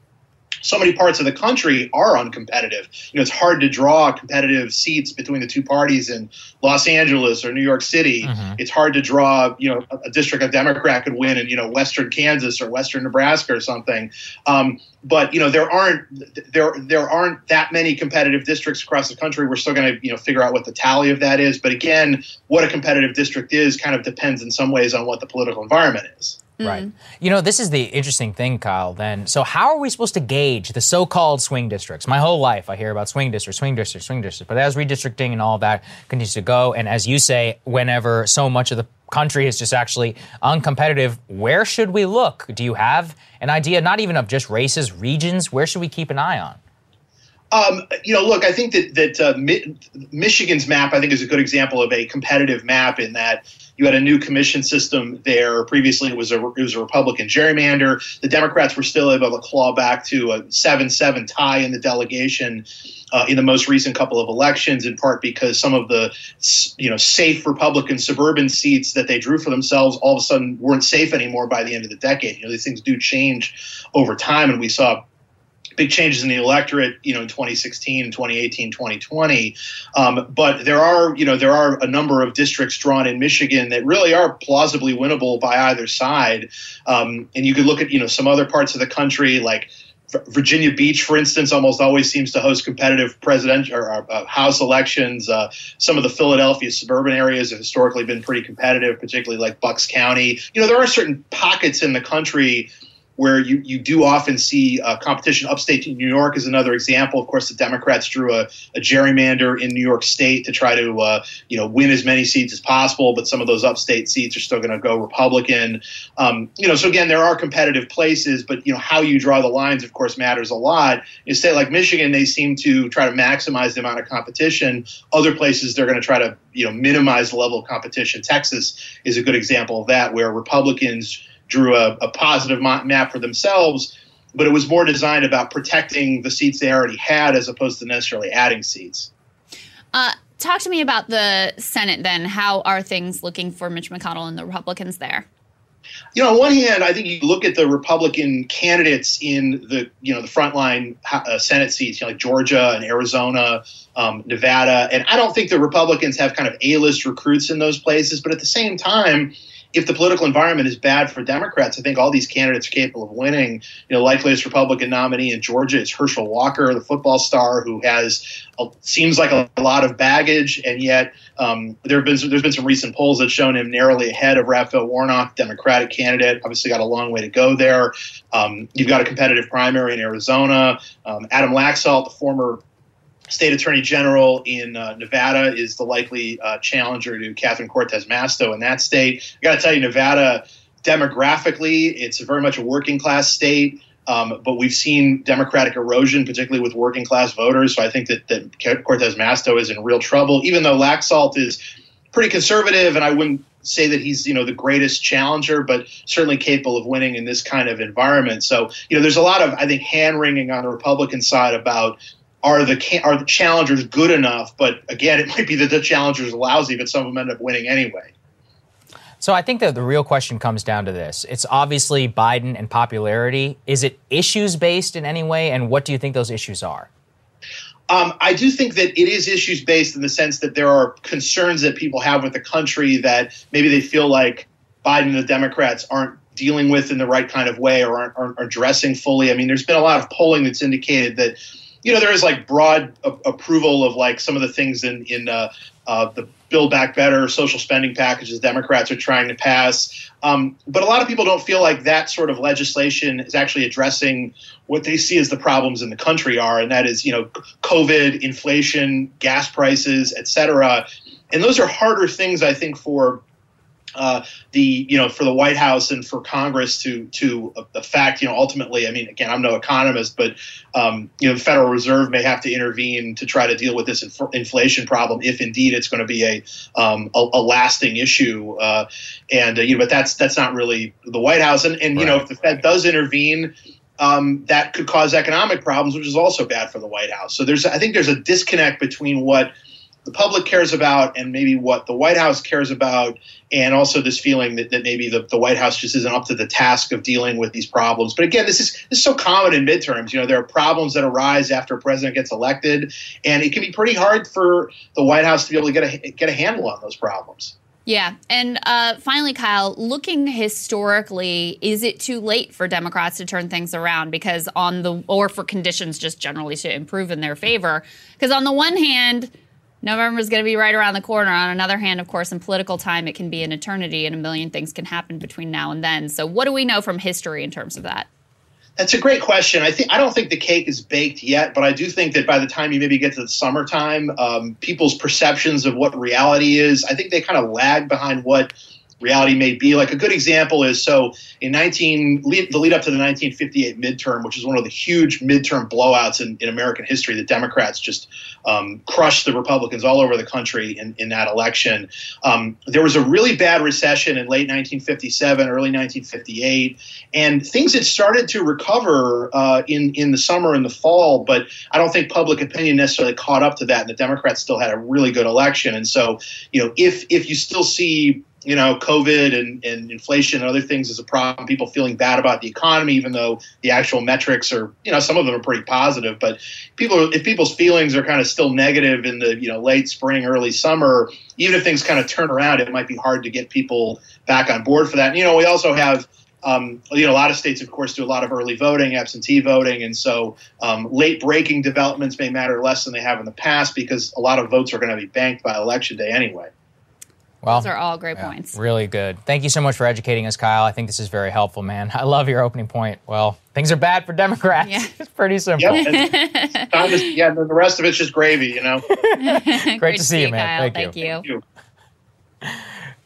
so many parts of the country are uncompetitive. You know, it's hard to draw competitive seats between the two parties in Los Angeles or New York City. Mm-hmm. It's hard to draw, you know, a, a, district a Democrat could win in, you know, Western Kansas or Western Nebraska or something. Um, but you know, there aren't there there aren't that many competitive districts across the country. We're still going to you know figure out what the tally of that is. But again, what a competitive district is kind of depends in some ways on what the political environment is. Right. Mm-hmm. You know, this is the interesting thing, Kyle, then. So, how are we supposed to gauge the so called swing districts? My whole life, I hear about swing districts, swing districts, swing districts. But as redistricting and all that continues to go, and as you say, whenever so much of the country is just actually uncompetitive, where should we look? Do you have an idea, not even of just races, regions? Where should we keep an eye on? Um, you know, look, I think that that uh, Mi- Michigan's map, I think, is a good example of a competitive map in that you had a new commission system there. Previously, it was a it was a Republican gerrymander. The Democrats were still able to claw back to a seven-seven tie in the delegation. Uh, in the most recent couple of elections, in part because some of the you know safe Republican suburban seats that they drew for themselves all of a sudden weren't safe anymore by the end of the decade. You know these things do change over time, and we saw big changes in the electorate, you know, in 2016 2018, 2020. Um, but there are, you know, there are a number of districts drawn in Michigan that really are plausibly winnable by either side. Um, and you could look at, you know, some other parts of the country like Virginia Beach, for instance, almost always seems to host competitive presidential or uh, House elections. Uh, some of the Philadelphia suburban areas have historically been pretty competitive, particularly like Bucks County. You know, there are certain pockets in the country where you, you do often see uh, competition. Upstate New York is another example. Of course, the Democrats drew a, a gerrymander in New York State to try to uh, you know win as many seats as possible, but some of those upstate seats are still going to go Republican. Um, you know, so again, there are competitive places, but you know how you draw the lines, of course, matters a lot. In a state like Michigan, they seem to try to maximize the amount of competition. Other places, they're going to try to you know minimize the level of competition. Texas is a good example of that, where Republicans drew a, a positive map for themselves, but it was more designed about protecting the seats they already had as opposed to necessarily adding seats. Uh, talk to me about the Senate then. How are things looking for Mitch McConnell and the Republicans there? You know, on one hand, I think you look at the Republican candidates in the you know the frontline uh, Senate seats, you know, like Georgia and Arizona, um, Nevada, and I don't think the Republicans have kind of A-list recruits in those places. But at the same time, if the political environment is bad for Democrats, I think all these candidates are capable of winning. You know, likeliest Republican nominee in Georgia is Herschel Walker, the football star who has a, seems like a, a, lot of baggage, and yet um, there have been some, there's been some recent polls that shown him narrowly ahead of Raphael Warnock, Democratic candidate. Obviously, got a long way to go there. Um, you've got a competitive primary in Arizona. Um, Adam Laxalt, the former state attorney general in uh, Nevada is the likely uh, challenger to Catherine Cortez Masto in that state. I got to tell you, Nevada demographically, it's very much a working class state. Um, but we've seen Democratic erosion, particularly with working class voters. So I think that, that Cortez Masto is in real trouble, even though Laxalt is pretty conservative, and I wouldn't say that he's you know the greatest challenger, but certainly capable of winning in this kind of environment. So you know, there's a lot of I think hand wringing on the Republican side about are the are the challengers good enough? But again, it might be that the challengers are lousy, but some of them end up winning anyway. So I think that the real question comes down to this. It's obviously Biden and popularity. Is it issues based in any way? And what do you think those issues are? Um, I do think that it is issues based in the sense that there are concerns that people have with the country that maybe they feel like Biden and the Democrats aren't dealing with in the right kind of way or aren't, aren't addressing fully. I mean, there's been a lot of polling that's indicated that you know, there is like broad a- approval of like some of the things in in uh, uh, the Build Back Better social spending packages Democrats are trying to pass. Um, but a lot of people don't feel like that sort of legislation is actually addressing what they see as the problems in the country are, and that is, you know, COVID, inflation, gas prices, et cetera. And those are harder things, I think, for uh, the you know for the White House and for Congress to to affect you know ultimately I mean again I'm no economist but um, you know the Federal Reserve may have to intervene to try to deal with this inf- inflation problem if indeed it's going to be a um, a, a, lasting issue uh, and uh, you know but that's that's not really the White House and and you know if the Fed does intervene um, that could cause economic problems, which is also bad for the White House. So there's, I think, there's a disconnect between what the public cares about and maybe what the White House cares about, and also this feeling that, that maybe the, the White House just isn't up to the task of dealing with these problems. But again, this is this is so common in midterms. You know, there are problems that arise after a president gets elected, and it can be pretty hard for the White House to be able to get a get a handle on those problems. Yeah. And uh, finally, Kyle, looking historically, is it too late for Democrats to turn things around? Because on the, or for conditions just generally to improve in their favor? Because on the one hand, November is going to be right around the corner. On another hand, of course, in political time, it can be an eternity and a million things can happen between now and then. So, what do we know from history in terms of that? That's a great question. I think I don't think the cake is baked yet, but I do think that by the time you maybe get to the summertime, um, people's perceptions of what reality is, I think they kind of lag behind what reality may be. Like a good example is so in 19 lead, the lead up to the 1958 midterm, which is one of the huge midterm blowouts in, in American history. The Democrats just um, crushed the Republicans all over the country in, in that election. Um, there was a really bad recession in late 1957, early 1958, and things had started to recover uh, in in the summer and the fall. But I don't think public opinion necessarily caught up to that, and the Democrats still had a really good election. And so, you know, if if you still see you know, COVID and, and inflation and other things is a problem, people feeling bad about the economy, even though the actual metrics are, you know, some of them are pretty positive. But people, if people's feelings are kind of still negative in the, you know, late spring, early summer, even if things kind of turn around, it might be hard to get people back on board for that. And, you know, we also have um, you know, a lot of states, of course, do a lot of early voting, absentee voting, and so um, late breaking developments may matter less than they have in the past because a lot of votes are going to be banked by election day anyway. Well, Those are all great points. Really good. Thank you so much for educating us, Kyle. I think this is very helpful, man. I love your opening point. Well, things are bad for Democrats. Yeah. (laughs) it's pretty simple. Yep. and Tom is- yeah, (laughs) the the rest of it's just gravy, you know. (laughs) Great, to see you, man. Kyle. Thank, Thank you.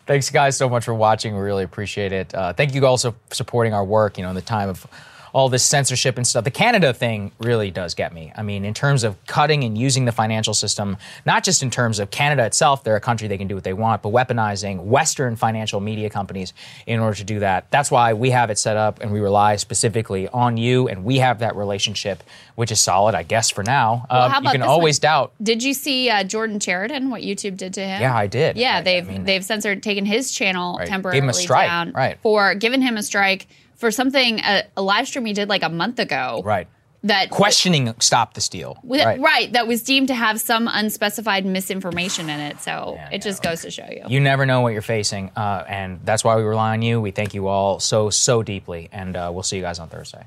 Thanks, guys, so much for watching. We really appreciate it. Uh, thank you also for supporting our work. You know, in the time of all this censorship and stuff. The Canada thing really does get me. I mean, in terms of cutting and using the financial system, not just in terms of Canada itself, they're a country they can do what they want, but weaponizing Western financial media companies in order to do that. That's why we have it set up and we rely specifically on you, and we have that relationship, which is solid, I guess, for now. Well, Um, you can always one? doubt. Did you see uh, Jordan Chariton? What YouTube did to him? Yeah, I did. Yeah, they've they've censored, taken his channel Right. Temporarily him a strike, down right. for giving him a strike for something a, a live stream he did like a month ago. Right. That Questioning Stop the Steal. with- right. right. that was deemed to have some unspecified misinformation in it. So it just goes to show you. You never know what you're facing, uh, and that's why we rely on you. We thank you all so, so deeply, and uh, we'll see you guys on Thursday.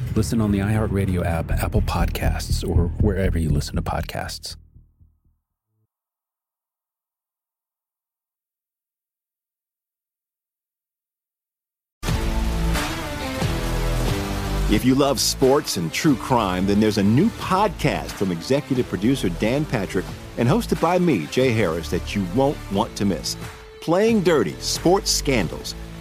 Listen on the iHeartRadio app, Apple Podcasts, or wherever you listen to podcasts. If you love sports and true crime, then there's a new podcast from executive producer Dan Patrick and hosted by me, Jay Harris, that you won't want to miss. Playing Dirty Sports Scandals.